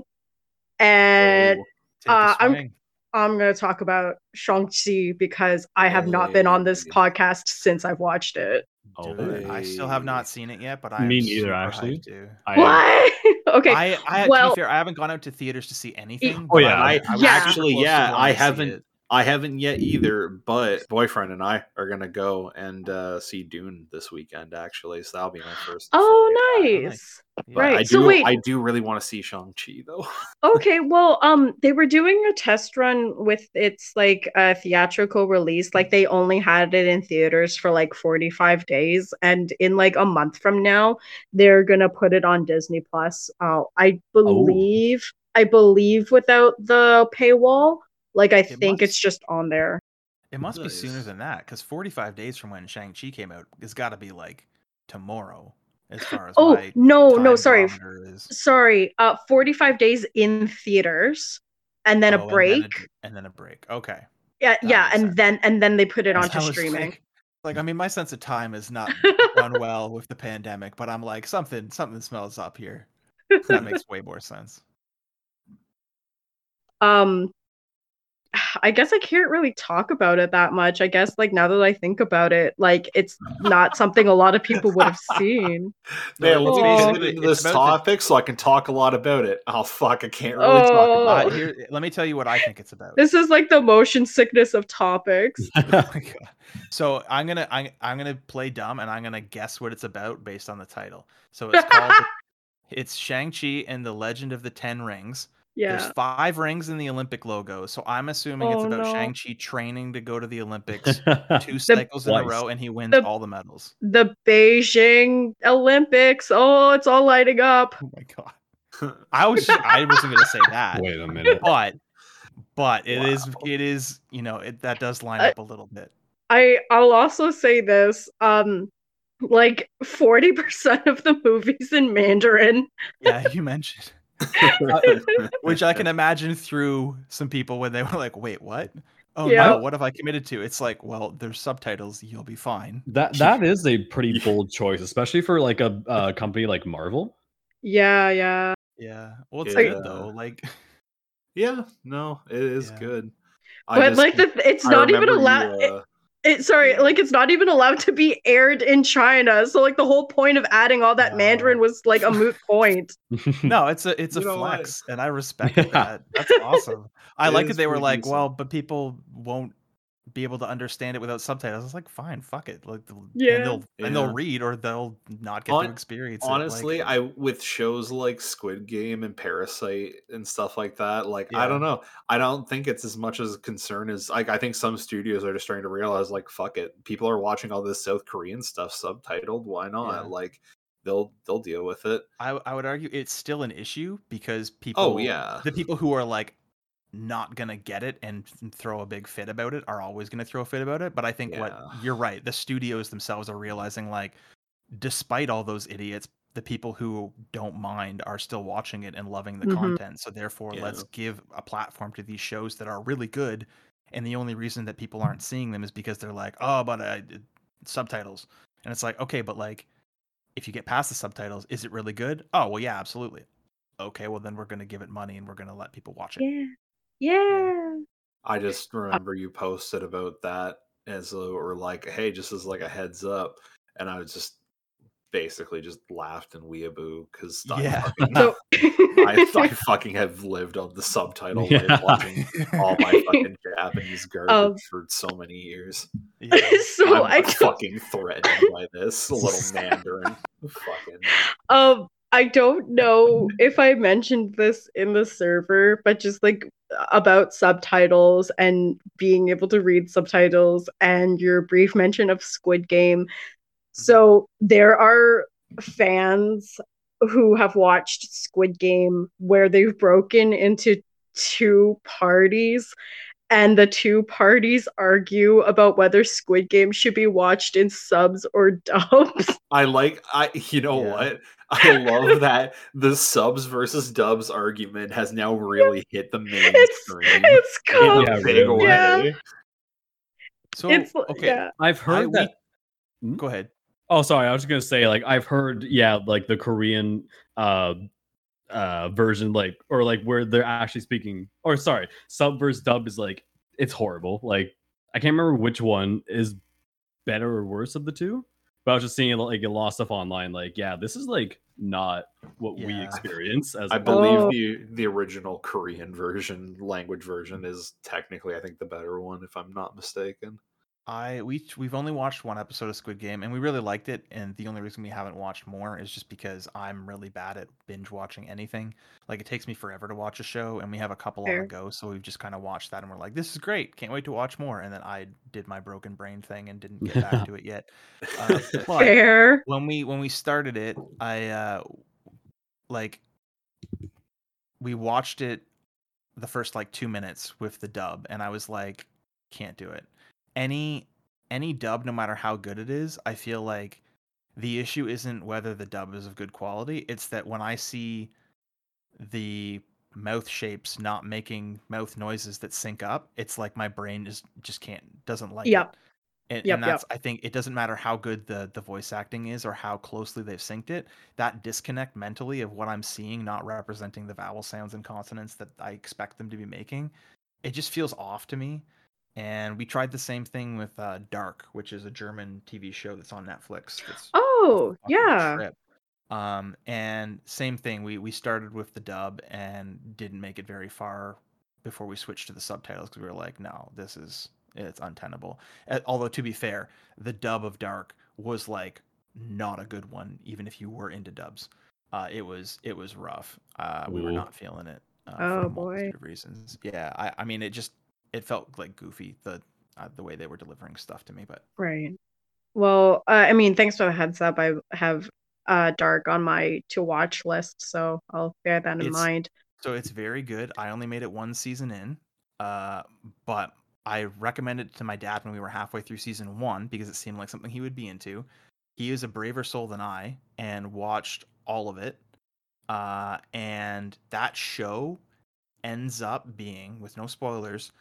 and Take a Uh, I'm- I'm gonna talk about Shang Chi because I have not been on this podcast since I've watched it. Oh, I still have not seen it yet, but I am Me neither, actually. hyped. I, What? (laughs) okay, I, I well- to be fair, I haven't gone out to theaters to see anything. Oh, yeah. I, I, I Yeah. actually, yeah, I haven't. I haven't yet either, but boyfriend and I are gonna go and uh, see Dune this weekend. Actually, so that'll be my first. oh nice. Right, I so do. wait- I do really want to see Shang Chi though. (laughs) Okay, well, um, they were doing a test run with its like a theatrical release. Like they only had it in theaters for like 45 days, and in like a month from now, they're gonna put it on Disney Plus. Uh, I believe, I believe without the paywall. Like I think it's just on there. It must be sooner than that because 45 days from when Shang-Chi came out has got to be like tomorrow, as far as Oh my no, no, sorry, is. sorry. Uh, 45 days in theaters, and then Oh, a and break. d- and then a break. Okay. yeah, that yeah, and sense. then and then they put it I onto streaming. Like, like, I mean, my sense of time is not (laughs) done well with the pandemic, but I'm like something something smells up here. That makes (laughs) way more sense. um i guess i can't really talk about it that much i guess like now that i think about it like it's not something a lot of people would have seen (laughs) Man, it's let's basically- get into this about the- topic so I can talk a lot about it. Oh fuck, I can't really Oh. talk about Uh, here, let me tell you what I think it's about. this is like the motion sickness of topics (laughs) Oh. So I'm gonna I'm, I'm gonna play dumb and I'm gonna guess what it's about based on the title. So it's called (laughs) it's Shang Chi and the Legend of the Ten Rings. Yeah There's five rings in the Olympic logo, so I'm assuming it's Oh, about no. Shang Chi training to go to the Olympics (laughs) two The- cycles in a row, and he wins The- all the medals. the beijing olympics oh it's all lighting up Oh my god! (laughs) I was just, I wasn't gonna say that, Wait a minute. but but it is Wow. it is you know it, that does line I- up a little bit. i i'll also say this um like 40% of the movies in mandarin Yeah, you mentioned. (laughs) which I can (laughs) imagine through some people when they were like, "Wait, what? Oh Yeah. no, what have I committed to?" It's like, well, there's subtitles. You'll be fine. That (laughs) that is a pretty bold choice, especially for like a, a company like Marvel. yeah yeah Yeah. Well, it's Yeah. good though. Like, yeah, no, it is Yeah. good. I but just- like the it's I not even remember allowed you, uh, it, sorry, like it's not even allowed to be aired in China. So like the whole point of adding all that No. Mandarin was like a moot (laughs) point. No, it's a it's a You know what? flex, and I respect that. That's awesome. I It like is that they were like, decent. well, but people won't be able to understand it without subtitles. I was like, fine, fuck it. Like, Yeah. and they'll and they'll read or they'll not get Hon- to experience it. honestly Like, i with shows like squid game and parasite and stuff like that like i don't know i don't think it's as much as a concern as like i think some studios are just starting to realize like fuck it people are watching all this south korean stuff subtitled why not Yeah. like they'll they'll deal with it I I would argue it's still an issue because oh, people. oh yeah the people who are like not gonna get it and throw a big fit about it are always gonna throw a fit about it. But I think what you're right, the studios themselves are realizing like, despite all those idiots, the people who don't mind are still watching it and loving the Mhm. content. So therefore, Yeah. let's give a platform to these shows that are really good. And the only reason that people aren't seeing them is because they're like, oh, but uh, subtitles. And it's like, okay, but like, if you get past the subtitles, is it really good? Oh, well, yeah, absolutely. Okay, well then we're gonna give it money and we're gonna let people watch it. Yeah. Yeah. i just remember you posted about that as a, or like hey just as like a heads up and i was just basically just laughed and weeaboo because Yeah. (laughs) So I, I (laughs) fucking have lived on the subtitle Yeah. watching all my (laughs) fucking Japanese garbage Um, for so many years. Yeah. so I'm I fucking threatened by this little Mandarin. fucking um I don't know if I mentioned this in the server, but just like about subtitles and being able to read subtitles and your brief mention of Squid Game. Mm-hmm. So there are fans who have watched Squid Game where they've broken into two parties and the two parties argue about whether Squid Game should be watched in subs or (laughs) dubs. I like I you know Yeah. what? I love (laughs) that the subs versus dubs argument has now really hit the mainstream It's in come. a Yeah, big really. way. Yeah. So it's okay, yeah. I've heard I- that. we- go ahead. Oh, sorry. I was just gonna say, like, I've heard, yeah, like the Korean uh uh version, like, or like where they're actually speaking, or sorry, sub versus dub is like it's horrible. Like, I can't remember which one is better or worse of the two, but I was just seeing like a lot of stuff online. Like, yeah, this is like not what we experience as I a- believe Oh. the the original Korean version, language version, is technically I think the better one, if I'm not mistaken. I we we've only watched one episode of Squid Game and we really liked it. And the only reason we haven't watched more is just because I'm really bad at binge watching anything. Like it takes me forever to watch a show, and we have a couple on the go, so we've just kind of watched that, and we're like, "This is great! Can't wait to watch more." And then I did my broken brain thing and didn't get back (laughs) to it yet. Uh, Fair. when we when we started it, I uh like we watched it the first like two minutes with the dub, and I was like, can't do it. Any any dub, no matter how good it is, I feel like the issue isn't whether the dub is of good quality. It's that when I see the mouth shapes not making mouth noises that sync up, it's like my brain just just can't doesn't like Yep. it. And, Yep, and yep. that's I think it doesn't matter how good the the voice acting is or how closely they've synced it. That disconnect mentally of what I'm seeing not representing the vowel sounds and consonants that I expect them to be making, it just feels off to me. And we tried the same thing with uh, Dark, which is a German TV show that's on Netflix. That's Oh, yeah. trip. Um, and same thing. We we started with the dub and didn't make it very far before we switched to the subtitles because we were like, no, this is it's untenable. Although to be fair, the dub of Dark was like not a good one, even if you were into dubs. Uh, it was it was rough. Uh, we were not feeling it. Uh, Oh, for a boy. reasons. Yeah, I, I mean, it just it felt like goofy the uh, the way they were delivering stuff to me, but Right. Well, uh, I mean, thanks for the heads up. I have uh Dark on my to watch list, so I'll bear that in It's- mind. So it's very good. I only made it one season in, uh, but I recommended it to my dad when we were halfway through season one because it seemed like something he would be into. He is a braver soul than I and watched all of it. Uh, and that show ends up being, with no spoilers,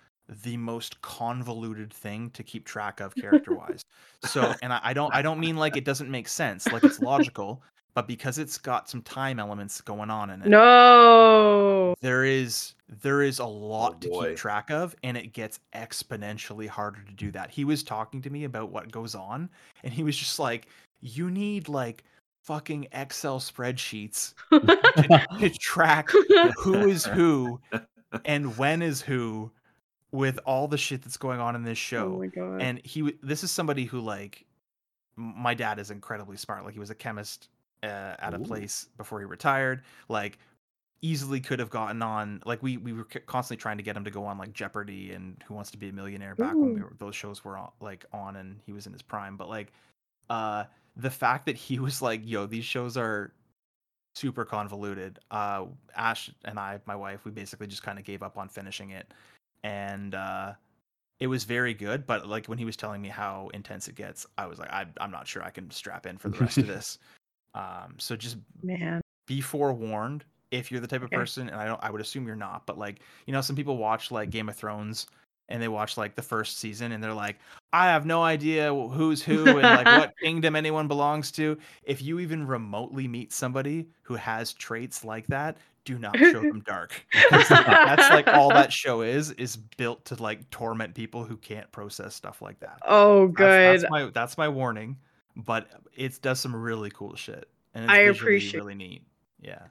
the most convoluted thing to keep track of character wise. so, (laughs) and I, I don't, I don't mean like it doesn't make sense, like it's logical, but because it's got some time elements going on in it, No. there is there is a oh, lot to boy. keep track of and it gets exponentially harder to do that he was talking to me about what goes on and he was just like you need like fucking excel spreadsheets to, to track (laughs) who is who and when is who with all the shit that's going on in this Oh show my god. and he this is somebody who like my dad is incredibly smart. Like he was a chemist uh, at a place before he retired. Like easily could have gotten on like we we were constantly trying to get him to go on like jeopardy and who wants to be a millionaire back when we were, those shows were on, like on and he was in his prime. But like uh the fact that he (laughs) was like yo these shows are super convoluted uh ash and i my wife we basically just kind of gave up on finishing it and uh it was very good but like when he was telling me how intense it gets i was like I, i'm not sure i can strap in for the rest of (laughs) this um so just Man. be forewarned if you're the type of Okay. person and i don't i would assume you're not but like you know some people watch like game of thrones and they watch like the first season and they're like i have no idea who's who and like what (laughs) kingdom anyone belongs to if you even remotely meet somebody who has traits like that do not show (laughs) them dark that's like all that show is is built to like torment people who can't process stuff like that Oh, good. that's my that's my warning but it does some really cool shit and it's I appreciate- really neat yeah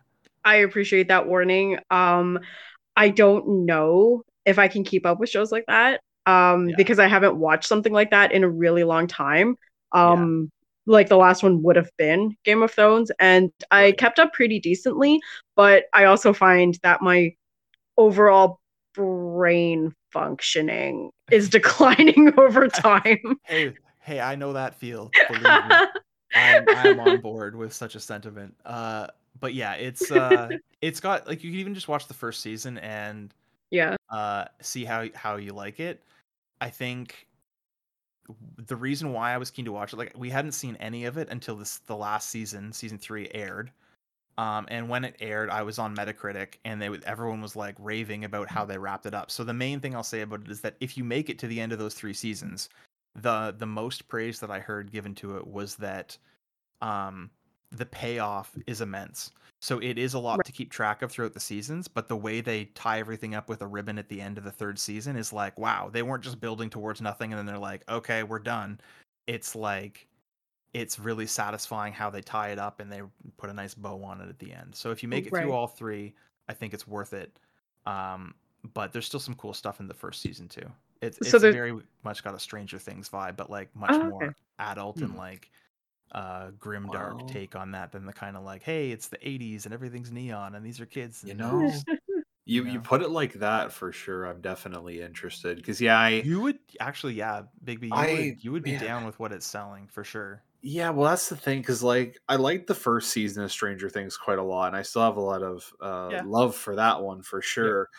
I appreciate that warning. Um, I don't know if I can keep up with shows like that. Um, Yeah. because I haven't watched something like that in a really long time. Um, like the last one would have been Game of Thrones, and I Right. kept up pretty decently, but I also find that my overall brain functioning is (laughs) declining (laughs) over (laughs) time. hey hey i know that feel believe me I'm, I'm on board with such a sentiment uh but yeah it's uh it's got like you can even just watch the first season and yeah. uh see how how you like it i think the reason why i was keen to watch it like we hadn't seen any of it until this the last season season three aired. Um and when it aired i was on metacritic and they everyone was like raving about how they wrapped it up. So the main thing i'll say about it is that if you make it to the end of those three seasons the the most praise that i heard given to it was that um the payoff is immense so it is a lot Right. to keep track of throughout the seasons, but the way they tie everything up with a ribbon at the end of the third season is like, wow, they weren't just building towards nothing and then they're like, okay, we're done. It's like it's really satisfying how they tie it up and they put a nice bow on it at the end. So if you make it Right. through all three, I think it's worth it. Um, but there's still some cool stuff in the first season too. It's it's So very much got a Stranger Things vibe, but like much Oh, okay. more adult and Hmm. like uh grim dark Wow. take on that than the kind of like hey it's the 80s and everything's neon and these are kids You know, it's- (laughs) (laughs) You You you put it like that for sure. I'm definitely interested because yeah, I you would actually yeah bigby you I- would you would be man. down with what it's selling for sure yeah. Well, that's the thing because like I liked the first season of Stranger Things quite a lot, and I still have a lot of uh, Yeah. love for that one for sure.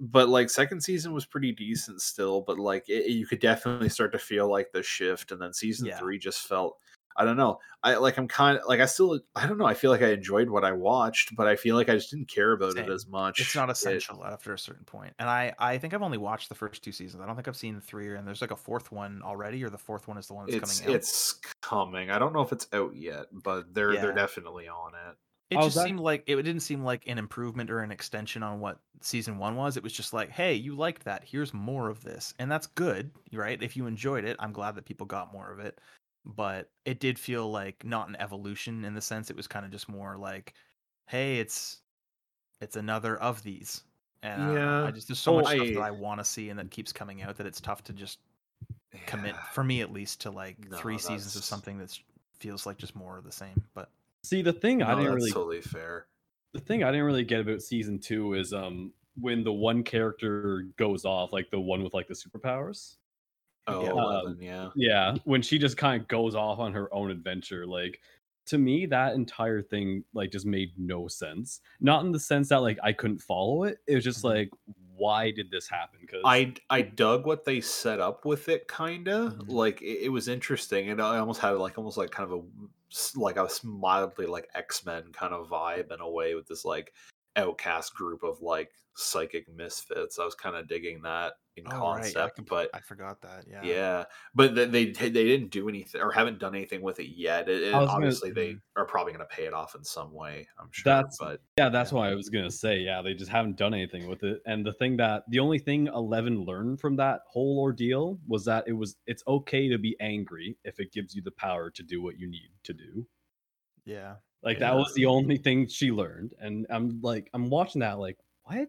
But like second season was pretty decent still, but like it, you could definitely start to feel like the shift, and then season Yeah. three just felt. I don't know. I like. I'm kind of like. I still. I don't know. I feel like I enjoyed what I watched, but I feel like I just didn't care about it as much. it's not It- essential after a certain point. point and i i think i've only watched the first two seasons i don't think i've seen three and there's like a fourth one already or the fourth one is the one that's it's coming out it's coming. I don't know if it's out yet, but they're they're definitely on it. It Oh, just that- seemed like it didn't seem like an improvement or an extension on what season one was. It was just like, hey, you liked that. Here's more of this. And that's good, right? If you enjoyed it, I'm glad that people got more of it. But it did feel like not an evolution in the sense it was kind of just more like, hey, it's it's another of these. And I, I just there's so Well, much stuff I- that I want to see and that keeps coming out that it's tough to just commit for me at least to like No, three seasons of something that feels like just more of the same. But See, the thing I didn't that's really totally fair. the thing I didn't really get about season two is um when the one character goes off, like the one with like the superpowers. Oh, Yeah. 11, yeah. Yeah, when she just kind of goes off on her own adventure, like to me that entire thing like just made no sense. Not in the sense that like I couldn't follow it. It was just Mhm. like, why did this happen? Because I I dug what they set up with it, kinda Mhm. like it, it was interesting, and I almost had like almost like kind of a like a mildly like X Men kind of vibe in a way with this like outcast group of like psychic misfits. I was kind of digging that in Oh, right. I, concept, but I forgot that. Yeah. yeah, but they, they they didn't do anything or haven't done anything with it yet. It, it- was gonna- obviously, they are probably going to pay it off in some way. I'm sure. That's- but Yeah, that's Yeah. why I was gonna say. Yeah, they just haven't done anything with it. And the thing that the only thing Eleven learned from that whole ordeal was that it was it's okay to be angry if it gives you the power to do what you need to do. Yeah. Like Yeah. that was the only thing she learned. And I'm like, I'm watching that like, what?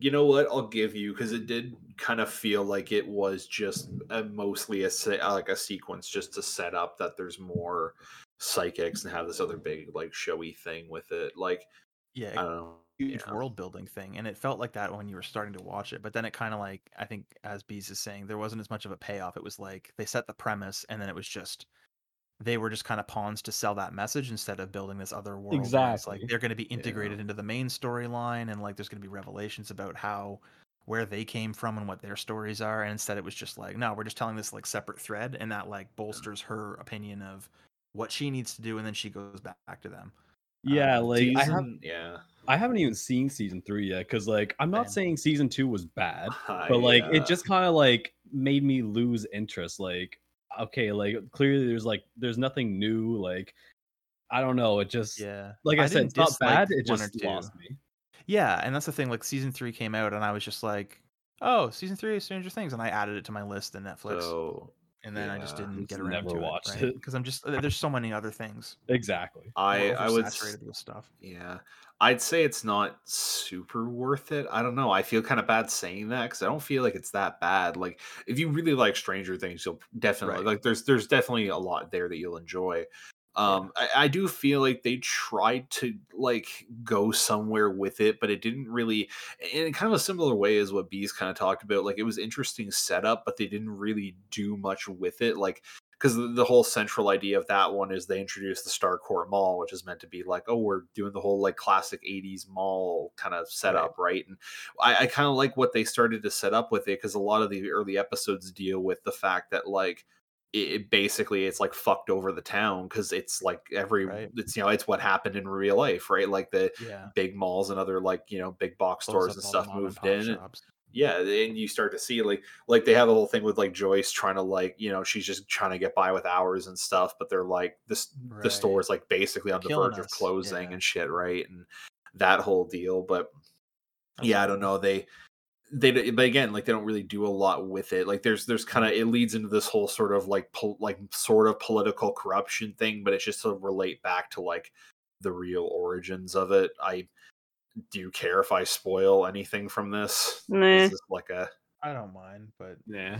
You know what? I'll give you because it did kind of feel like it was just a, mostly a uh, like a sequence just to set up that there's more psychics and have this other big like showy thing with it. Like Yeah. I don't know. huge yeah. world building thing and it felt like that when you were starting to watch it but then it kind of like i think as bees is saying there wasn't as much of a payoff it was like they set the premise and then it was just they were just kind of pawns to sell that message instead of building this other world Exactly. like they're going to be integrated into the main storyline and like there's going to be revelations about how where they came from and what their stories are and instead it was just like no we're just telling this like separate thread and that like bolsters her opinion of what she needs to do and then she goes back to them Yeah, Um, like I have Season- yeah. I haven't even seen season three yet because like I'm not Same. saying season two was bad, (laughs) but like it just kind of like made me lose interest. Like okay, like clearly there's like there's nothing new. Like I don't know. It just yeah like I, said, didn't it's not bad. It just lost me. Yeah, and that's the thing. Like season three came out, and I was just like, "Oh, season three of Stranger Things," and I added it to my list in Netflix, So and then I just didn't get around never to watched it it. because I'm just there's so many other things. Exactly. I We're I would s- oversaturated with stuff. Yeah. I'd say it's not super worth it. I don't know. I feel kind of bad saying that because I don't feel like it's that bad. Like if you really like Stranger Things, you'll definitely Right. like there's there's definitely a lot there that you'll enjoy. Um I, I do feel like they tried to like go somewhere with it, but it didn't really in kind of a similar way as what Bees kind of talked about. Like it was interesting setup, but they didn't really do much with it. Like because the, whole central idea of that one is they introduced the Starcourt Mall, which is meant to be like, oh, we're doing the whole like classic '80s mall kind of setup, right? And I, I kind of like what they started to set up with it because a lot of the early episodes deal with the fact that like it, basically it's like fucked over the town because it's like every Right. it's you know it's what happened in real life, right? Like the Yeah, big malls and other like you know big box stores and stuff mom and moved in. shops. Yeah and you start to see like like they have a whole thing with like joyce trying to like you know she's just trying to get by with hours and stuff but they're like this the Right. store is like basically on the Killing verge of closing yeah. and shit right and that whole deal but yeah i don't know they they but again like they don't really do a lot with it like there's there's kind of it leads into this whole sort of like pol- like sort of political corruption thing but it's just to relate back to like the real origins of it i do you care if i spoil anything from this Meh. is this like a I don't mind, but Yeah.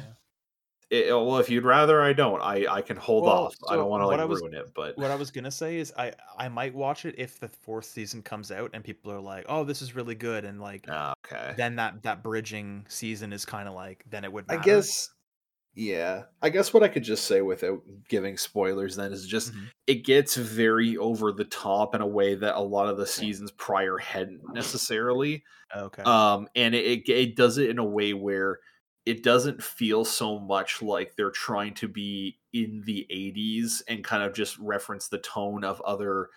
it, well, if you'd rather, I don't. I I can hold Well, off. I don't want to like was- ruin it, but What I was gonna say is I I might watch it if the fourth season comes out and people are like, "Oh, this is really good," and like Ah, okay. then that that bridging season is kind of like then it would. I guess, yeah. I guess what I could just say without giving spoilers then is just Mhm. it gets very over the top in a way that a lot of the seasons prior hadn't necessarily. Okay. um and it, it it does it in a way where it doesn't feel so much like they're trying to be in the 80s and kind of just reference the tone of other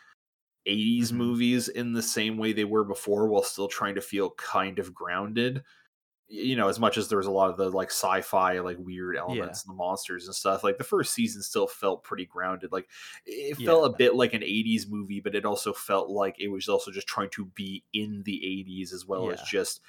80s Mhm. movies in the same way they were before while still trying to feel kind of grounded you know as much as there was a lot of the like sci-fi like weird elements and the monsters and stuff like the first season still felt pretty grounded like it Yeah. felt a bit like an 80s movie but it also felt like it was also just trying to be in the 80s as well as just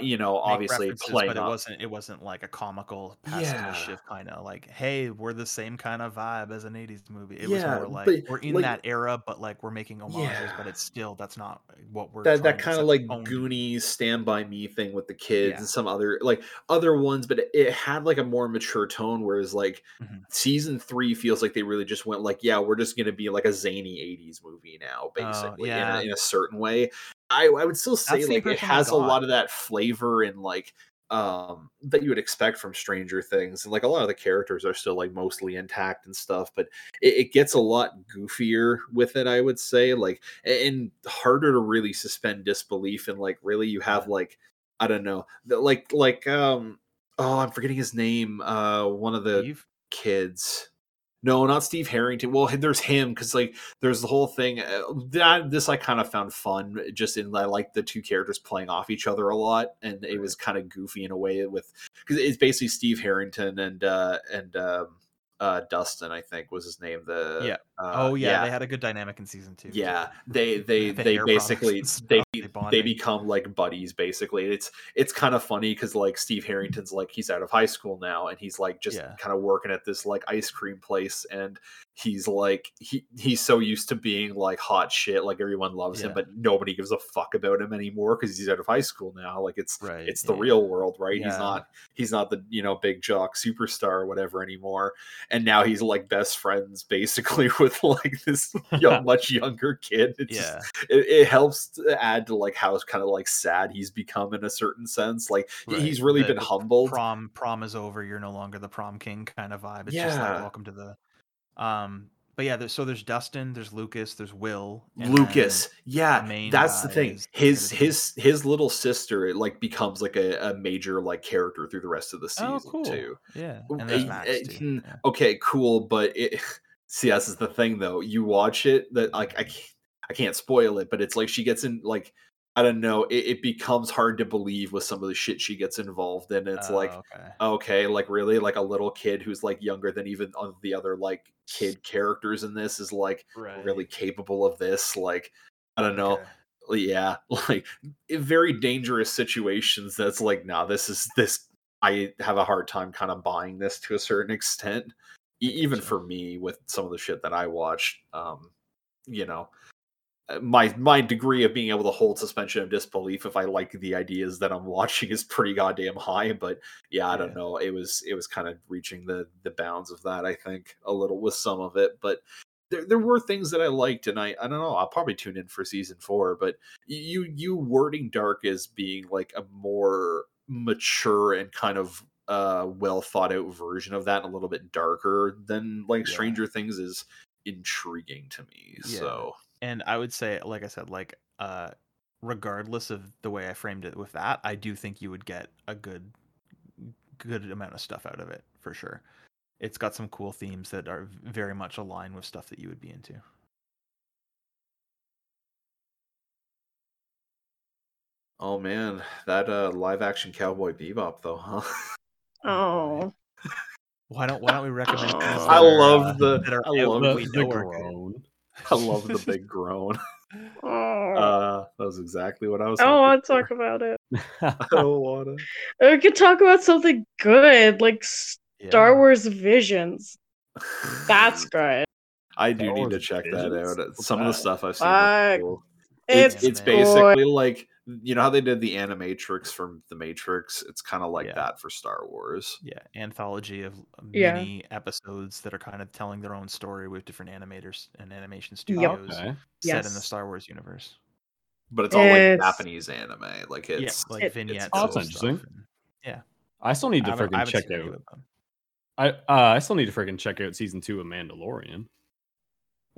you know obviously playing but it wasn't it wasn't like a comical pastiche Yeah. of kind of like hey we're the same kind of vibe as an 80s movie it was more like but, we're in like- that era but like we're making homages but it's still that's not what we're that that kind of like own- Goonies Stand by Me thing with the kids Yeah. and some other like other ones, but it, had like a more mature tone. Whereas like Mhm. season three feels like they really just went like, yeah, we're just gonna be like a zany '80s movie now, Oh, basically yeah. in, a, in a certain way. I I would still say That's like it has a lot of that flavor and like um that you would expect from stranger things and like a lot of the characters are still like mostly intact and stuff but it, it gets a lot goofier with it i would say like and harder to really suspend disbelief and like really you have like i don't know like like um oh i'm forgetting his name uh one of the Eve? kids No, not Steve Harrington. Well, there's him because like there's the whole thing uh, that this I kind of found fun just in I like the two characters playing off each other a lot, and it was kind of goofy in a way with because it's basically Steve Harrington and uh and um uh Dustin I think was his name the Yeah. uh, oh yeah, they had a good dynamic in season two. yeah they (laughs) they The they (laughs) basically they they they become like buddies basically it's it's kind of funny because like steve harrington's like he's out of high school now and he's like just Yeah. kind of working at this like ice cream place and he's like he he's so used to being like hot shit like everyone loves him but nobody gives a fuck about him anymore because he's out of high school now like it's Right. it's the yeah. real world right he's not he's not the you know big jock superstar or whatever anymore and now he's like best friends basically (laughs) with like this young, (laughs) much younger kid it's just- Yeah. it, it helps to add to like how kind of like sad he's become in a certain sense like Right. he's really The- been humbled Prom prom is over. You're no longer the prom king kind of vibe. It's just like welcome to the. Um. But yeah, there's, so there's Dustin, there's Lucas, there's Will, lucas yeah main that's the thing his his his little sister it like becomes like a, a major like character through the rest of the season oh, cool. too Yeah, uh, Max uh, too. hmm, yeah. okay cool but it (laughs) see this is the thing though you watch it that like i can't, I can't spoil it but it's like she gets in like i don't know it, it becomes hard to believe with some of the shit she gets involved in it's like Oh, okay. okay like really like a little kid who's like younger than even the other like kid characters in this is like Right. really capable of this like i don't know Okay. yeah (laughs) like very dangerous situations that's like nah this is this i have a hard time kind of buying this to a certain extent E- even for me with some of the shit that i watched um you know my my degree of being able to hold suspension of disbelief if i like the ideas that i'm (laughs) watching is pretty goddamn high but yeah i don't Yeah. know it was it was kind of reaching the the bounds of that i think a little with some of it but there, there were things that I liked, and I I don't know. I'll probably tune in for season four. But you you wording dark as being like a more mature and kind of uh well thought out version of that, and a little bit darker than like Yeah. Stranger Things is intriguing to me. Yeah. So and I would say, like I said, like uh, regardless of the way I framed it with that, I do think you would get a good, good amount of stuff out of it for sure. It's got some cool themes that are very much aligned with stuff that you would be into. oh man, that uh live action Cowboy Bebop though, huh? (laughs) Oh. Why don't Why don't we recommend? (laughs) things I love uh, the- that I love the, we the know groan. (laughs) I love the big (laughs) groan. Oh. Uh, that was exactly what I was. I don't want to talk about it. (laughs) I don't wanna. We could talk about something good, like Star Yeah. Wars Visions. That's good. I do Star need to Wars check that out. Some of the stuff I've seen. Fuck. looks cool. It's, It's it's good. basically like you know how they did the animatrix from the Matrix. It's kind of like Yeah. that for Star Wars. Yeah, anthology of Yeah. mini episodes that are kind of telling their own story with different animators and animation Yep. studios Okay. set in the Star Wars universe. But it's all like Japanese anime. Like it's yeah, like it- vignettes. Oh, and that's interesting. and- I still need to freaking check out. I uh, I still need to freaking check out season two of Mandalorian.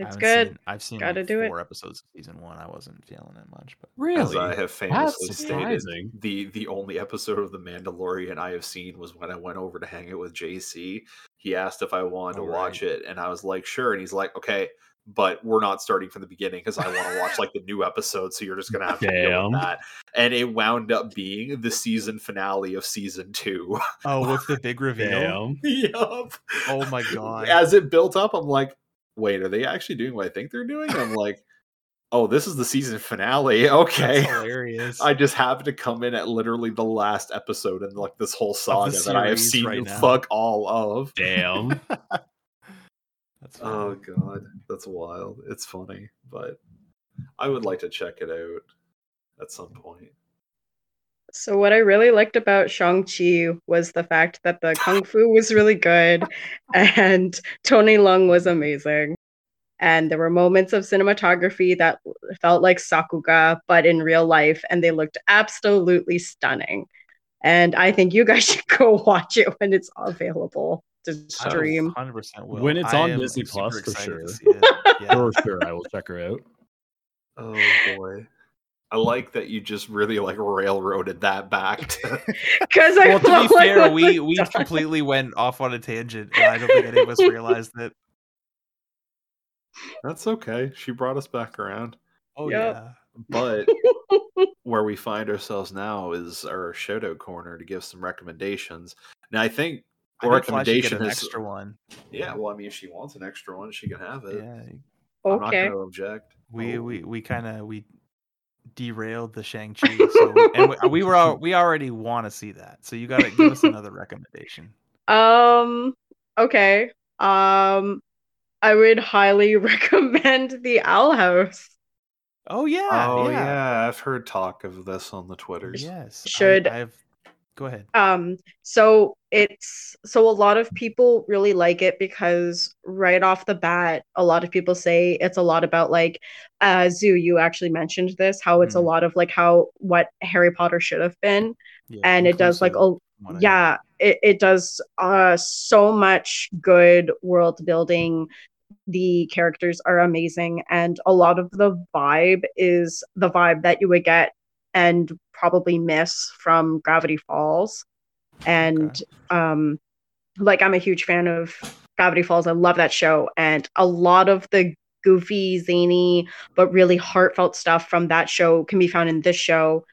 I it's good. Seen, I've seen Gotta like do it. four episodes of season one. I wasn't feeling it much, but as I have famously That's stated, surprising. the the only episode of The Mandalorian I have seen was when I went over to hang out with JC. He asked if I wanted Oh, to watch it, and I was like, sure. And he's like, okay, but we're not starting from the beginning because I want to watch like the new episode. So you're just gonna (laughs) have to deal with that. And it wound up being the season finale of season two. oh, (laughs) with the big reveal. Damn. yup. Oh my god! As it built up, I'm like, wait, are they actually doing what I think they're doing? I'm like, oh, this is the season finale. (laughs) Okay. That's (laughs) hilarious. I just happened to come in at literally the last episode and like this whole saga that I have seen right fuck all of. Damn. (laughs) That's Oh god, that's wild. It's funny, but I would like to check it out at some point. So what I really liked about Shang-Chi was the fact that the kung fu was really good (laughs) and Tony Leung was amazing. And there were moments of cinematography that felt like Sakuga, but in real life, and they looked absolutely stunning. And I think you guys (laughs) should go watch it when it's available to I stream. 100% will. When it's I on Disney Plus, for sure. Yeah. (laughs) For sure, I will check her out. Oh boy. I like that you just really like railroaded that back Because (laughs) I well, to be like fair, we we done. completely went off on a tangent, and I don't think any of us realized that (laughs) That's okay. She brought us back around. Oh Yep. yeah. But (laughs) where we find ourselves now is our shout out corner to give some recommendations. Now I think I a think Fly get recommendation an is extra one. yeah. Well, I mean, if she wants an extra one, she can have it. Yeah. I'm not Okay. going to object. We Oh. we we kind of we derailed the Shang Chi, so and we, we were al- (laughs) we already want to see that. So you got to give us another recommendation. Um. Okay. Um. I would highly (laughs) recommend the Owl House. Oh yeah. oh yeah. yeah. I've heard talk of this on the Twitters. Yes. I- Should- I've go ahead. Um. So it's so a lot of people really like it because right off the bat, a lot of people say it's a lot about like, uh, Zoo. You actually mentioned this, how it's a Mhm. lot of like how what Harry Potter should have been, Yeah, and it does like a from what I yeah it, it does uh so much good world building the characters are amazing and a lot of the vibe is the vibe that you would get and probably miss from gravity falls. And um like i'm a huge fan of gravity falls. I love that show. And a lot of the goofy zany but really heartfelt stuff from that show can be found in this show.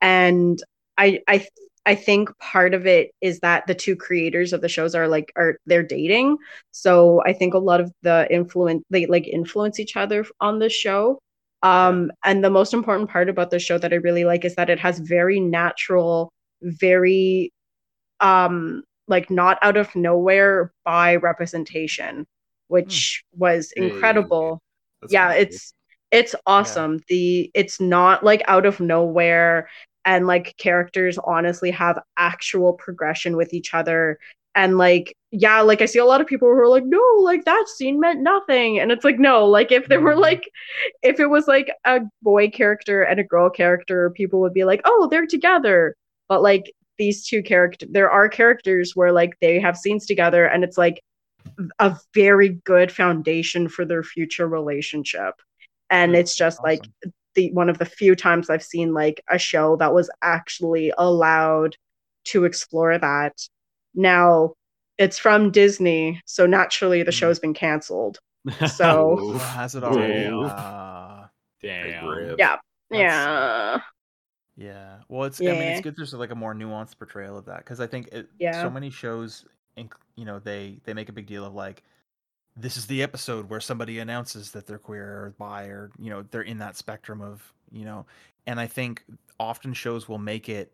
And i i I think part of it is that the two creators of the shows are like are they're dating. So I think a lot of the influence they like influence each other on the show. Um and the most important part about the show that I really like is that it has very natural, very um like not out of nowhere by representation, which was incredible. That's yeah it's it's awesome. The it's not like out of nowhere and like characters honestly have actual progression with each other and like yeah like i see a lot of people who are like no like that scene meant nothing. And it's like no like if there were Mhm. like if it was like a boy character and a girl character people would be like oh they're together. But like these two characters there are characters where like they have scenes together and it's like a very good foundation for their future relationship. And it's just like the one of the few times i've seen like a show that was actually allowed to explore that now it's from disney so naturally the Mm. show's been canceled (laughs) So- Oof. has it all? Damn. Uh, Damn. yeah That's- yeah yeah. Well, it's. I mean, it's good. There's like a more nuanced portrayal of that because I think it, Yeah. so many shows, inc- you know, they they make a big deal of like, this is the episode where somebody announces that they're queer or bi or you know they're in that spectrum of you know, and I think often shows will make it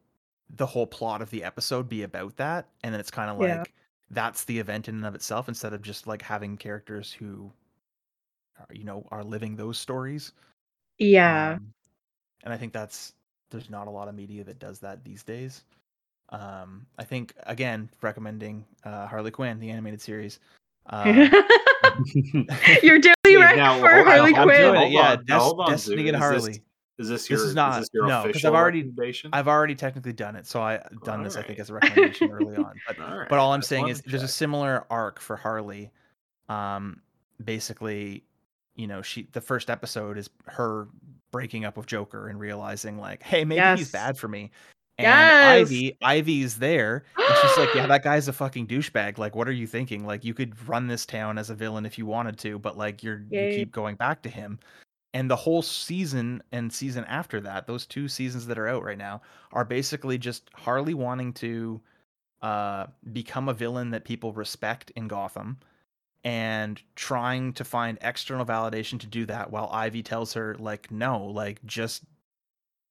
the whole plot of the episode be about that, and then it's kind of like Yeah. that's the event in and of itself instead of just like having characters who, are, you know, are living those stories. yeah Um, and I think that's there's not a lot of media that does that these days. Um, I think again recommending uh, Harley Quinn, the animated series. Uh, (laughs) you're (laughs) doing Yeah, right now, for hold on, harley I'm I'm quinn it. Yeah, on, now, Des- hold on, Destiny and Is this- Harley. Is this This is not- this your no, 'cause I've already- I've already technically done it, so I done this I think as a recommendation early on. But (laughs) All right, but all I'm just saying is to there's a similar arc for Harley. Um, basically, you know, she the first episode is her breaking up with Joker and realizing like, hey, maybe he's bad for me. And Yes. Ivy, Ivy's there, and she's like, "Yeah, that guy's a fucking douchebag. Like, what are you thinking? Like, you could run this town as a villain if you wanted to, but like, you're you keep going back to him." And the whole season and season after that, those two seasons that are out right now, are basically just Harley wanting to uh, become a villain that people respect in Gotham, and trying to find external validation to do that, while Ivy tells her like, "No, like just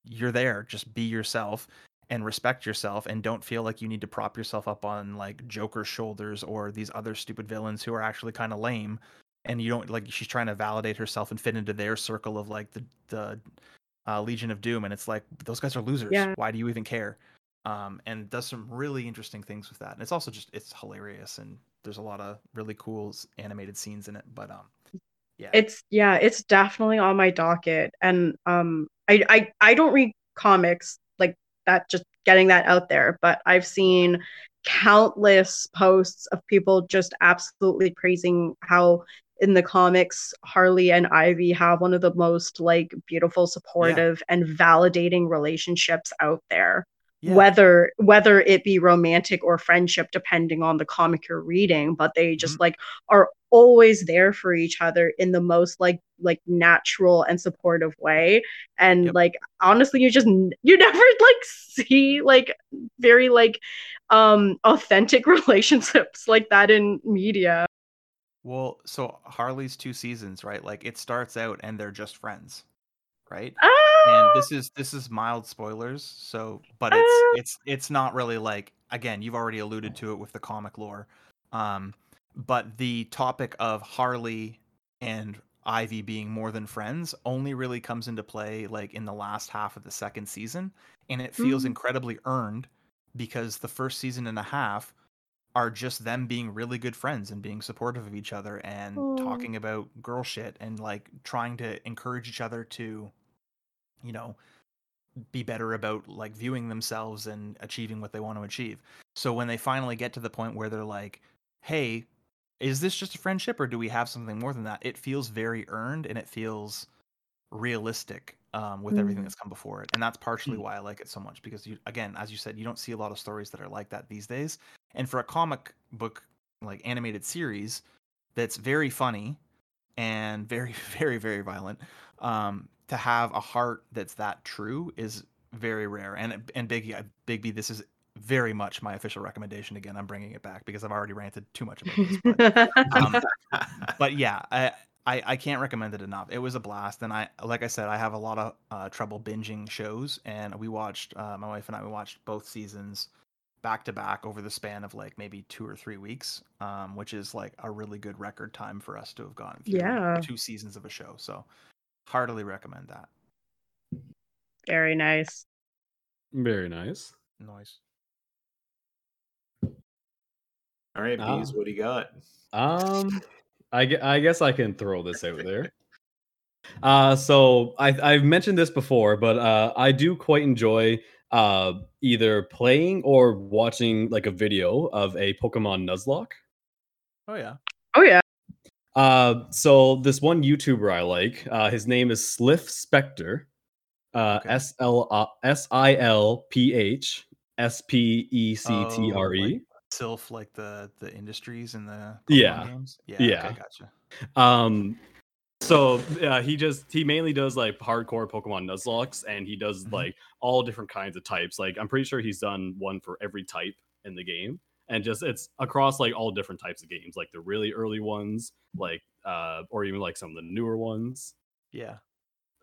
you're there, just be yourself." and respect yourself and don't feel like you need to prop yourself up on like Joker's shoulders or these other stupid villains who are actually kind of lame and you don't like she's trying to validate herself and fit into their circle of like the the uh, Legion of Doom and it's like those guys are losers. Yeah. why do you even care? Um and does some really interesting things with that and it's also just it's hilarious and there's a lot of really cool animated scenes in it but um yeah. It's yeah it's definitely on my docket and um i i, I don't read comics like that just getting that out there but i've seen countless posts of people just absolutely praising how in the comics harley and ivy have one of the most like beautiful supportive and validating relationships out there yeah. whether whether it be romantic or friendship depending on the comic you're reading but they just Mm-hmm. like are always there for each other in the most like like natural and supportive way and Yep. like honestly you just you (laughs) never like see like very like um authentic (laughs) relationships like that in media Well, so Harley's two seasons, right? Like it starts out and they're just friends, right? ah! and this is this is mild spoilers so but it's Uh. it's it's not really like again you've already alluded to it with the comic lore um but the topic of harley and ivy being more than friends only really comes into play like in the last half of the second season and it feels Mm. incredibly earned because the first season and a half are just them being really good friends and being supportive of each other and talking about girl shit and like trying to encourage each other to you know be better about like viewing themselves and achieving what they want to achieve. So when they finally get to the point where they're like hey is this just a friendship or do we have something more than that? It feels very earned and it feels realistic um, with everything Mm. that's come before it. And that's partially Mm. why i like it so much because you again as you said you don't see a lot of stories that are like that these days and for a comic book like animated series that's very funny and very (laughs) very very violent um to have a heart that's that true is very rare. And and big big b this is very much my official recommendation. Again i'm bringing it back because i've already ranted too much about this but (laughs) um, but yeah, I, I I can't recommend it enough. It was a blast, and I like I said, I have a lot of uh, trouble binging shows, and we watched uh, my wife and I we watched both seasons back to back over the span of like maybe two or three weeks, um, which is like a really good record time for us to have gone through Yeah. two seasons of a show. So heartily recommend that. very nice Very nice. Nice. All right, Ah. bees, what do you got? Um, I, I guess I can throw this out there. (laughs) Uh, so I, I've mentioned this before, but uh, I do quite enjoy uh, either playing or watching like a video of a Pokemon Nuzlocke. Oh yeah. oh yeah Uh, so this one YouTuber I like, uh, his name is Silph Spectre, uh, Okay. S L S I L P H S P E C T R Oh, E. like Silph, like the the industries and the Pokemon Yeah. games. Yeah. Yeah. Okay, gotcha. Um, so uh, he just he mainly does like hardcore Pokemon Nuzlockes, and he does Mhm. like all different kinds of types. Like I'm pretty sure he's done one for every type in the game, and just it's across like all different types of games, like the really early ones, like uh, or even like some of the newer ones. Yeah.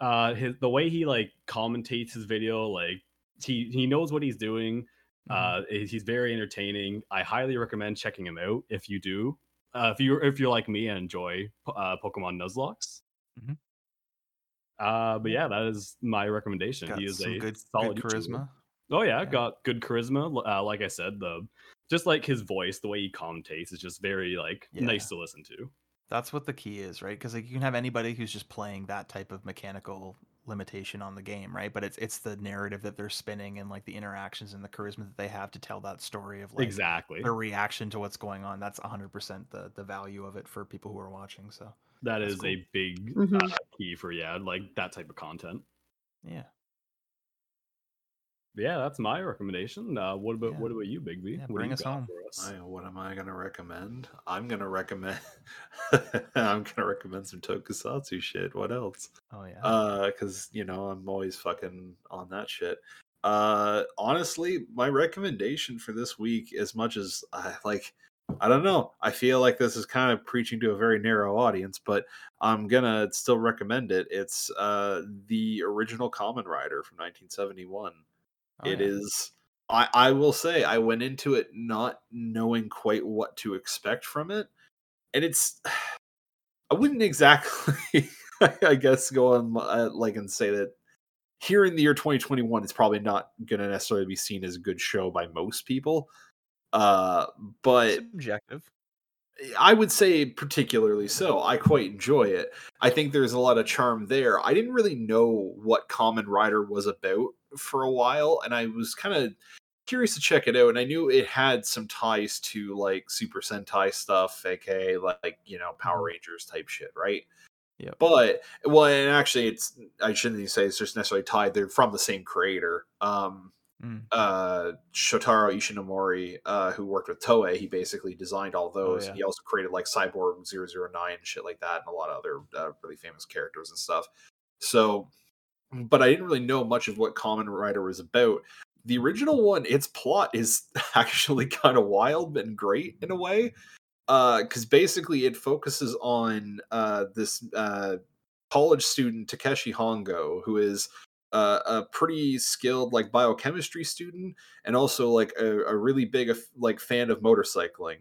Uh, his the way he like commentates his video, like he he knows what he's doing. Mhm. Uh, he's very entertaining. I highly recommend checking him out if you do. Uh, if you if you're like me and enjoy uh, Pokemon Nuzlockes. Mhm. Uh, but yeah, that is my recommendation. Got he is a good, solid good YouTuber. charisma. Oh yeah, Yeah. got good charisma. Uh, like I said, the just like his voice, the way he commentates is just very like nice to listen to. That's what the key is, right? Because like you can have anybody who's just playing that type of mechanical limitation on the game, right? But it's it's the narrative that they're spinning and like the interactions and the charisma that they have to tell that story of like exactly. their reaction to what's going on. That's 100% the the value of it for people who are watching. So That's cool. a big Mhm. uh, key for yeah, like that type of content. yeah, But yeah, that's my recommendation. Uh, what about Yeah. what about you, Big B? Yeah, What bring you us home. us? I, what am I gonna recommend? I'm gonna recommend. (laughs) I'm gonna recommend some Tokusatsu shit. What else? oh yeah, Uh, because you know I'm always fucking on that shit. Uh, honestly, my recommendation for this week, as much as I like, I don't know, I feel like this is kind of preaching to a very narrow audience, but I'm gonna still recommend it. It's uh the original Kamen Rider from 1971. Oh, It yeah. is. I, I will say I went into it not knowing quite what to expect from it, and it's. (sighs) I wouldn't exactly, (laughs) I guess, go on uh, like and say that here in the year 2021, it's probably not going to necessarily be seen as a good show by most people. Uh, but objective. I would say particularly so. I quite enjoy it. I think there's a lot of charm there. I didn't really know what Kamen Rider was about for a while, and I was kind of curious to check it out. And I knew it had some ties to like Super Sentai stuff, aka like you know Power Mhm. Rangers type shit, right? Yeah. But well, and actually, it's I shouldn't even say it's just necessarily tied. They're from the same creator. Um, Mm. uh, Shotaro Ishinomori, uh, who worked with Toei. He basically designed all those. Oh, yeah. He also created like Cyborg 009 and shit like that, and a lot of other uh, really famous characters and stuff. So, but I didn't really know much of what Kamen Rider was about. The original one, its plot is (laughs) actually kind of wild and great in a way, because basically it focuses on uh, this uh, college student Takeshi Hongo, who is uh, a pretty skilled like biochemistry student and also like a, a really big like fan of motorcycling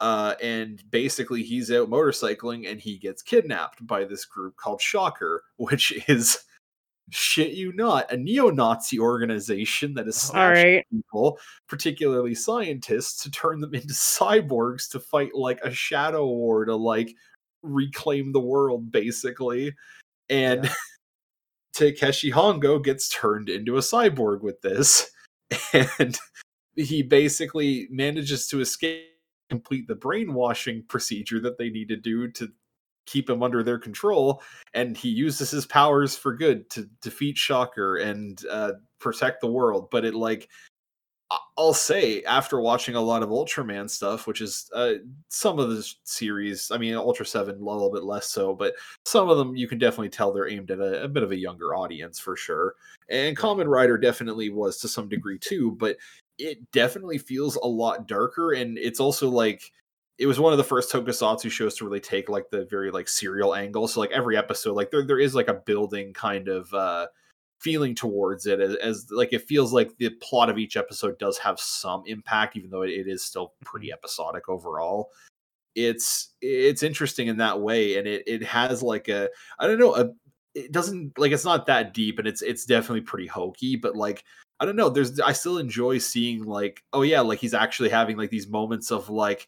uh, and basically he's out motorcycling and he gets kidnapped by this group called shocker (laughs) which is shit you not a neo-nazi organization that is All snatching right. people particularly scientists to turn them (laughs) into cyborgs to fight like a shadow war to like reclaim the world basically and Yeah. (laughs) Takeshi Hongo gets turned into a cyborg with this, (laughs) and he basically manages to escape, complete the brainwashing procedure that they need to do to keep him under their control, and he uses his powers for good to defeat Shocker and uh, protect the world. But it like. I'll say after watching a lot of Ultraman stuff, which is uh, some of the series. I mean, Ultra Seven a little bit less so, but some of them you can definitely tell they're aimed at a, a bit of a younger audience for sure. And Kamen Rider definitely was to some degree too, but it definitely feels a lot darker. And it's also like it was one of the first tokusatsu shows to really take like the very like serial angle. So like every episode, like there there is like a building kind of uh feeling towards it as, as like it feels like the plot of each episode does have some impact even though it, it is still pretty episodic overall it's it's interesting in that way and it it has like a i don't know a it doesn't like it's not that deep and it's it's definitely pretty hokey but like i don't know there's i still enjoy seeing like oh yeah like he's actually having like these moments of like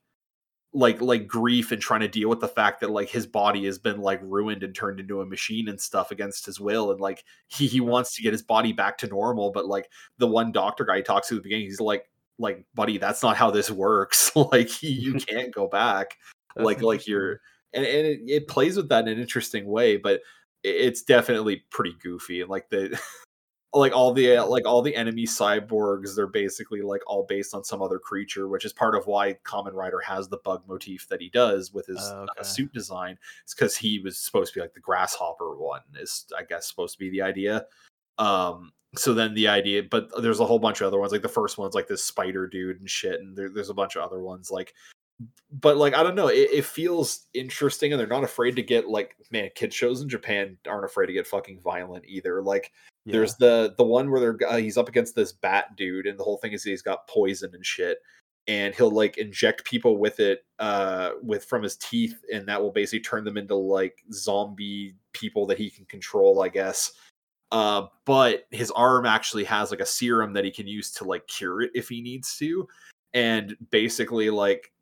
like like grief and trying to deal with the fact that like his body has been like ruined and turned into a machine and stuff against his will and like he he wants to get his body back to normal but like the one doctor guy he talks to at the beginning he's like like buddy that's not how this works. (laughs) Like you (laughs) can't go back. Like like you're and, and it, it plays with that in an interesting way but it's definitely pretty goofy and like the like all the uh, like all the enemy cyborgs they're basically like all based on some other creature which is part of why kamen rider has the bug motif that he does with his Oh, uh, suit design. It's because he was supposed to be like the grasshopper one is i guess supposed to be the idea. Um so then the idea but there's a whole bunch of other ones like the first one's like this spider dude and shit and there, there's a bunch of other ones like but like i don't know it, it feels interesting and they're not afraid to get like man kid shows in japan aren't afraid to get fucking violent either like Yeah. there's the the one where they're uh, he's up against this bat dude and the whole thing is he's got poison and shit and he'll like inject people with it uh with from his teeth and that will basically turn them into like zombie people that he can control i guess uh but his arm actually has like a serum that he can use to like cure it if he needs to and basically like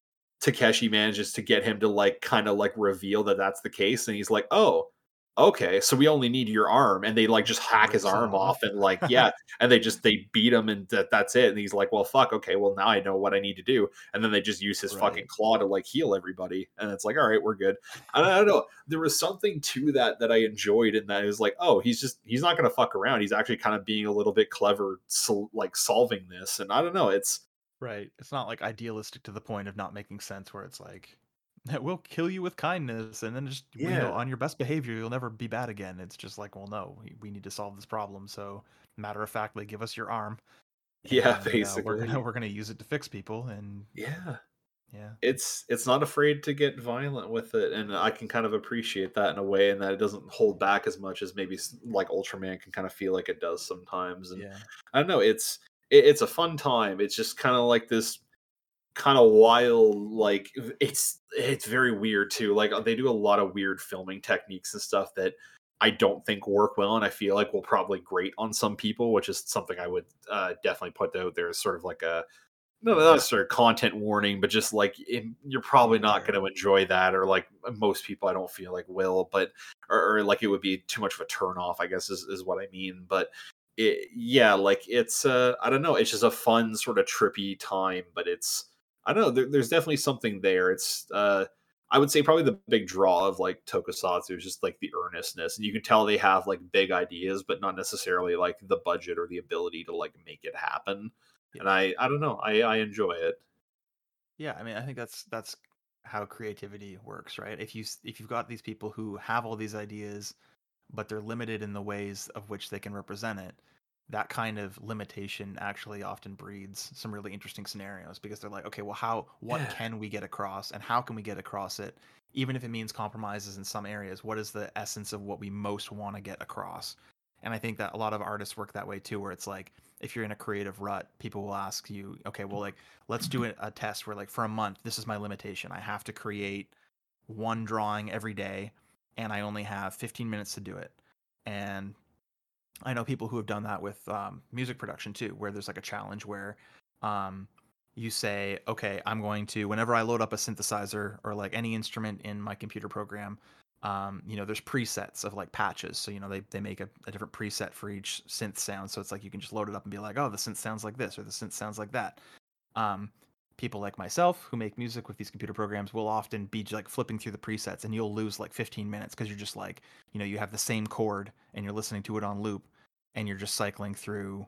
takeshi manages to get him to like kind of like reveal that that's the case and he's like oh okay so we only need your arm and they like just hack his arm off. and like (laughs) yeah and they just they beat him and that, that's it and he's like well fuck okay well now i know what i need to do and then they just use his fucking claw to like heal everybody and it's like all right we're good I don't, I don't know there was something to that that i enjoyed in that it was like oh he's just he's not gonna fuck around he's actually kind of being a little bit clever sol- like solving this and i don't know it's Right. It's not like idealistic to the point of not making sense where it's like we'll kill you with kindness and then just you know on your best behavior you'll never be bad again. It's just like, well no, we, we need to solve this problem. So matter of factly give us your arm. yeah and, uh, basically we're gonna we're gonna use it to fix people and yeah yeah. it's it's not afraid to get violent with it and i can kind of appreciate that in a way and that it doesn't hold back as much as maybe like ultraman can kind of feel like it does sometimes and Yeah. i don't know it's it, it's a fun time it's just kind of like this kind of wild like it's it's very weird too like they do a lot of weird filming techniques and stuff that i don't think work well and i feel like will probably grate on some people which is something i would uh, definitely put out there as sort of like a no, not a sort of content warning, but just like im- you're probably not going to enjoy that, or like most people, I don't feel like will, but or, or like it would be too much of a turn off. I guess is is what I mean. But it, yeah, like it's uh, I don't know, it's just a fun sort of trippy time, but it's I don't know. There, there's definitely something there. It's uh, I would say probably the big draw of like Tokusatsu is just like the earnestness, and you can tell they have like big ideas, but not necessarily like the budget or the ability to like make it happen. And I, I don't know, I, I enjoy it. Yeah, I mean, I think that's that's how creativity works, right? If you if you've got these people who have all these ideas, but they're limited in the ways of which they can represent it, that kind of limitation actually often breeds some really interesting scenarios because they're like, okay, well, how what Yeah. can we get across, and how can we get across it, even if it means compromises in some areas? What is the essence of what we most want to get across? And I think that a lot of artists work that way too, where it's like if you're in a creative rut, people will ask you, okay, well, like let's do a, a test where like for a month, this is my limitation. I have to create one drawing every day, and I only have 15 minutes to do it. And I know people who have done that with um, music production too, where there's like a challenge where um, you say, okay, I'm going to, whenever I load up a synthesizer or like any instrument in my computer program, um, you know, there's presets of like patches. So, you know, they, they make a, a different preset for each synth sound. So it's like you can just load it up and be like, oh, the synth sounds like this or the synth sounds like that. People like myself who make music with these computer programs will often be like flipping through the presets and you'll lose like 15 minutes because you're just like, you know, you have the same chord and you're listening to it on loop and you're just cycling through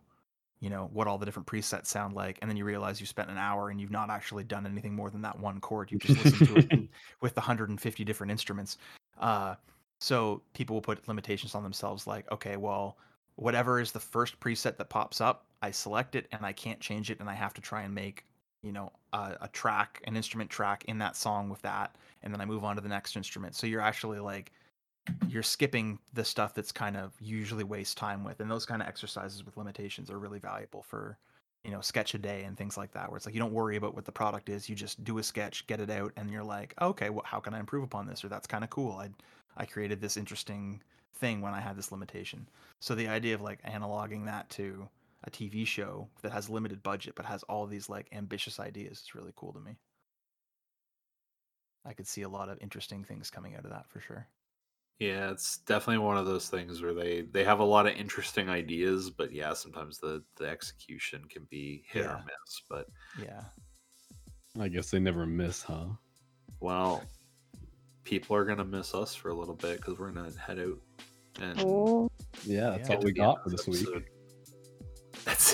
you know what all the different presets sound like and then you realize you spent an hour and you've not actually done anything more than that one chord. You've just listened to it (laughs) with the 150 different instruments. Uh, so people will put limitations on themselves like okay well whatever is the first preset that pops up i select it and i can't change it and i have to try and make you know a, a track an instrument track in that song with that and then i move on to the next instrument. So you're actually like you're skipping the stuff that's kind of usually waste time with and those kind of exercises with limitations are really valuable for you know sketch a day and things like that where it's like you don't worry about what the product is you just do a sketch get it out and you're like okay well, how can i improve upon this? Or that's kind of cool. I i created this interesting thing when i had this limitation. So the idea of like analoging that to a tv show that has limited budget but has all these like ambitious ideas. It's really cool to me i could see a lot of interesting things coming out of that for sure Yeah, it's definitely one of those things where they they have a lot of interesting ideas, but yeah, sometimes the the execution can be hit or miss. But yeah I guess they never miss, huh? well, people are gonna miss us for a little bit because we're gonna head out and Oh, Yeah, that's Yeah. all we get to the end got for of this week.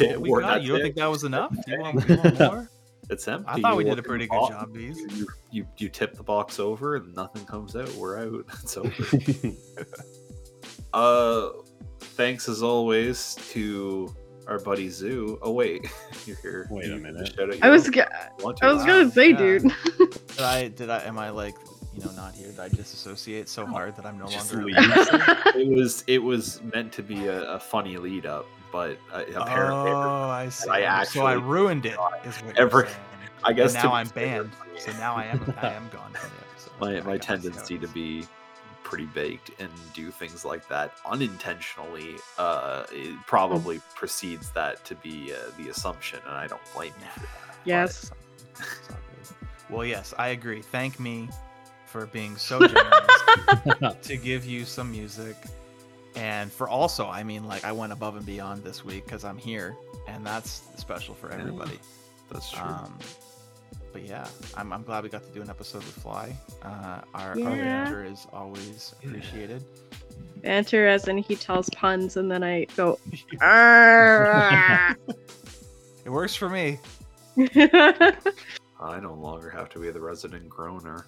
Episode. That's it. we We're- got? that's You don't it. think that was enough? Do you want, you (laughs) want more? It's empty. I thought we did a pretty good box, job, Bees. You, you you tip the box over and nothing comes out. We're out. (laughs) It's over. (laughs) uh, thanks as always to our buddy Zoo. Oh wait, you're here. Wait a minute. shout I was own- g- want I was gonna say, yeah. dude. Did I? Did I? Am I like, you know, not here? Did I disassociate so hard that I'm no Just longer? leave. available? It was it was meant to be a, a funny lead up, but uh, apparently, Oh, I see. I so I ruined it. Is what every- (laughs) I guess and now I'm banned. So now I am. I am gone from the episode. my my guess that's how tendency to be pretty baked and do things like that unintentionally uh it probably (laughs) precedes that to be uh, the assumption and i don't blame you for that yes. It's all good. Well, yes, I agree. Thank me for being so (laughs) generous to give you some music. And for also, I mean, like, I went above and beyond this week because I'm here, and that's special for Yeah. everybody. that's true Um, but yeah, I'm, I'm glad we got to do an episode with Fly. Uh, our, our Yeah. banter is always appreciated. Banter as in he tells puns and then I go, (laughs) It works for me. (laughs) i no longer have to be the resident groaner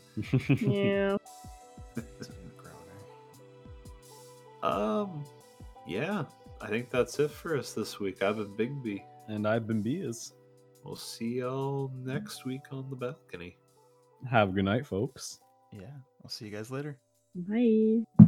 yeah. (laughs) um yeah i think that's it for us this week i've been bigby and I've been Beas. we'll see y'all next week on the balcony Have a good night, folks. Yeah, I'll see you guys later. Bye.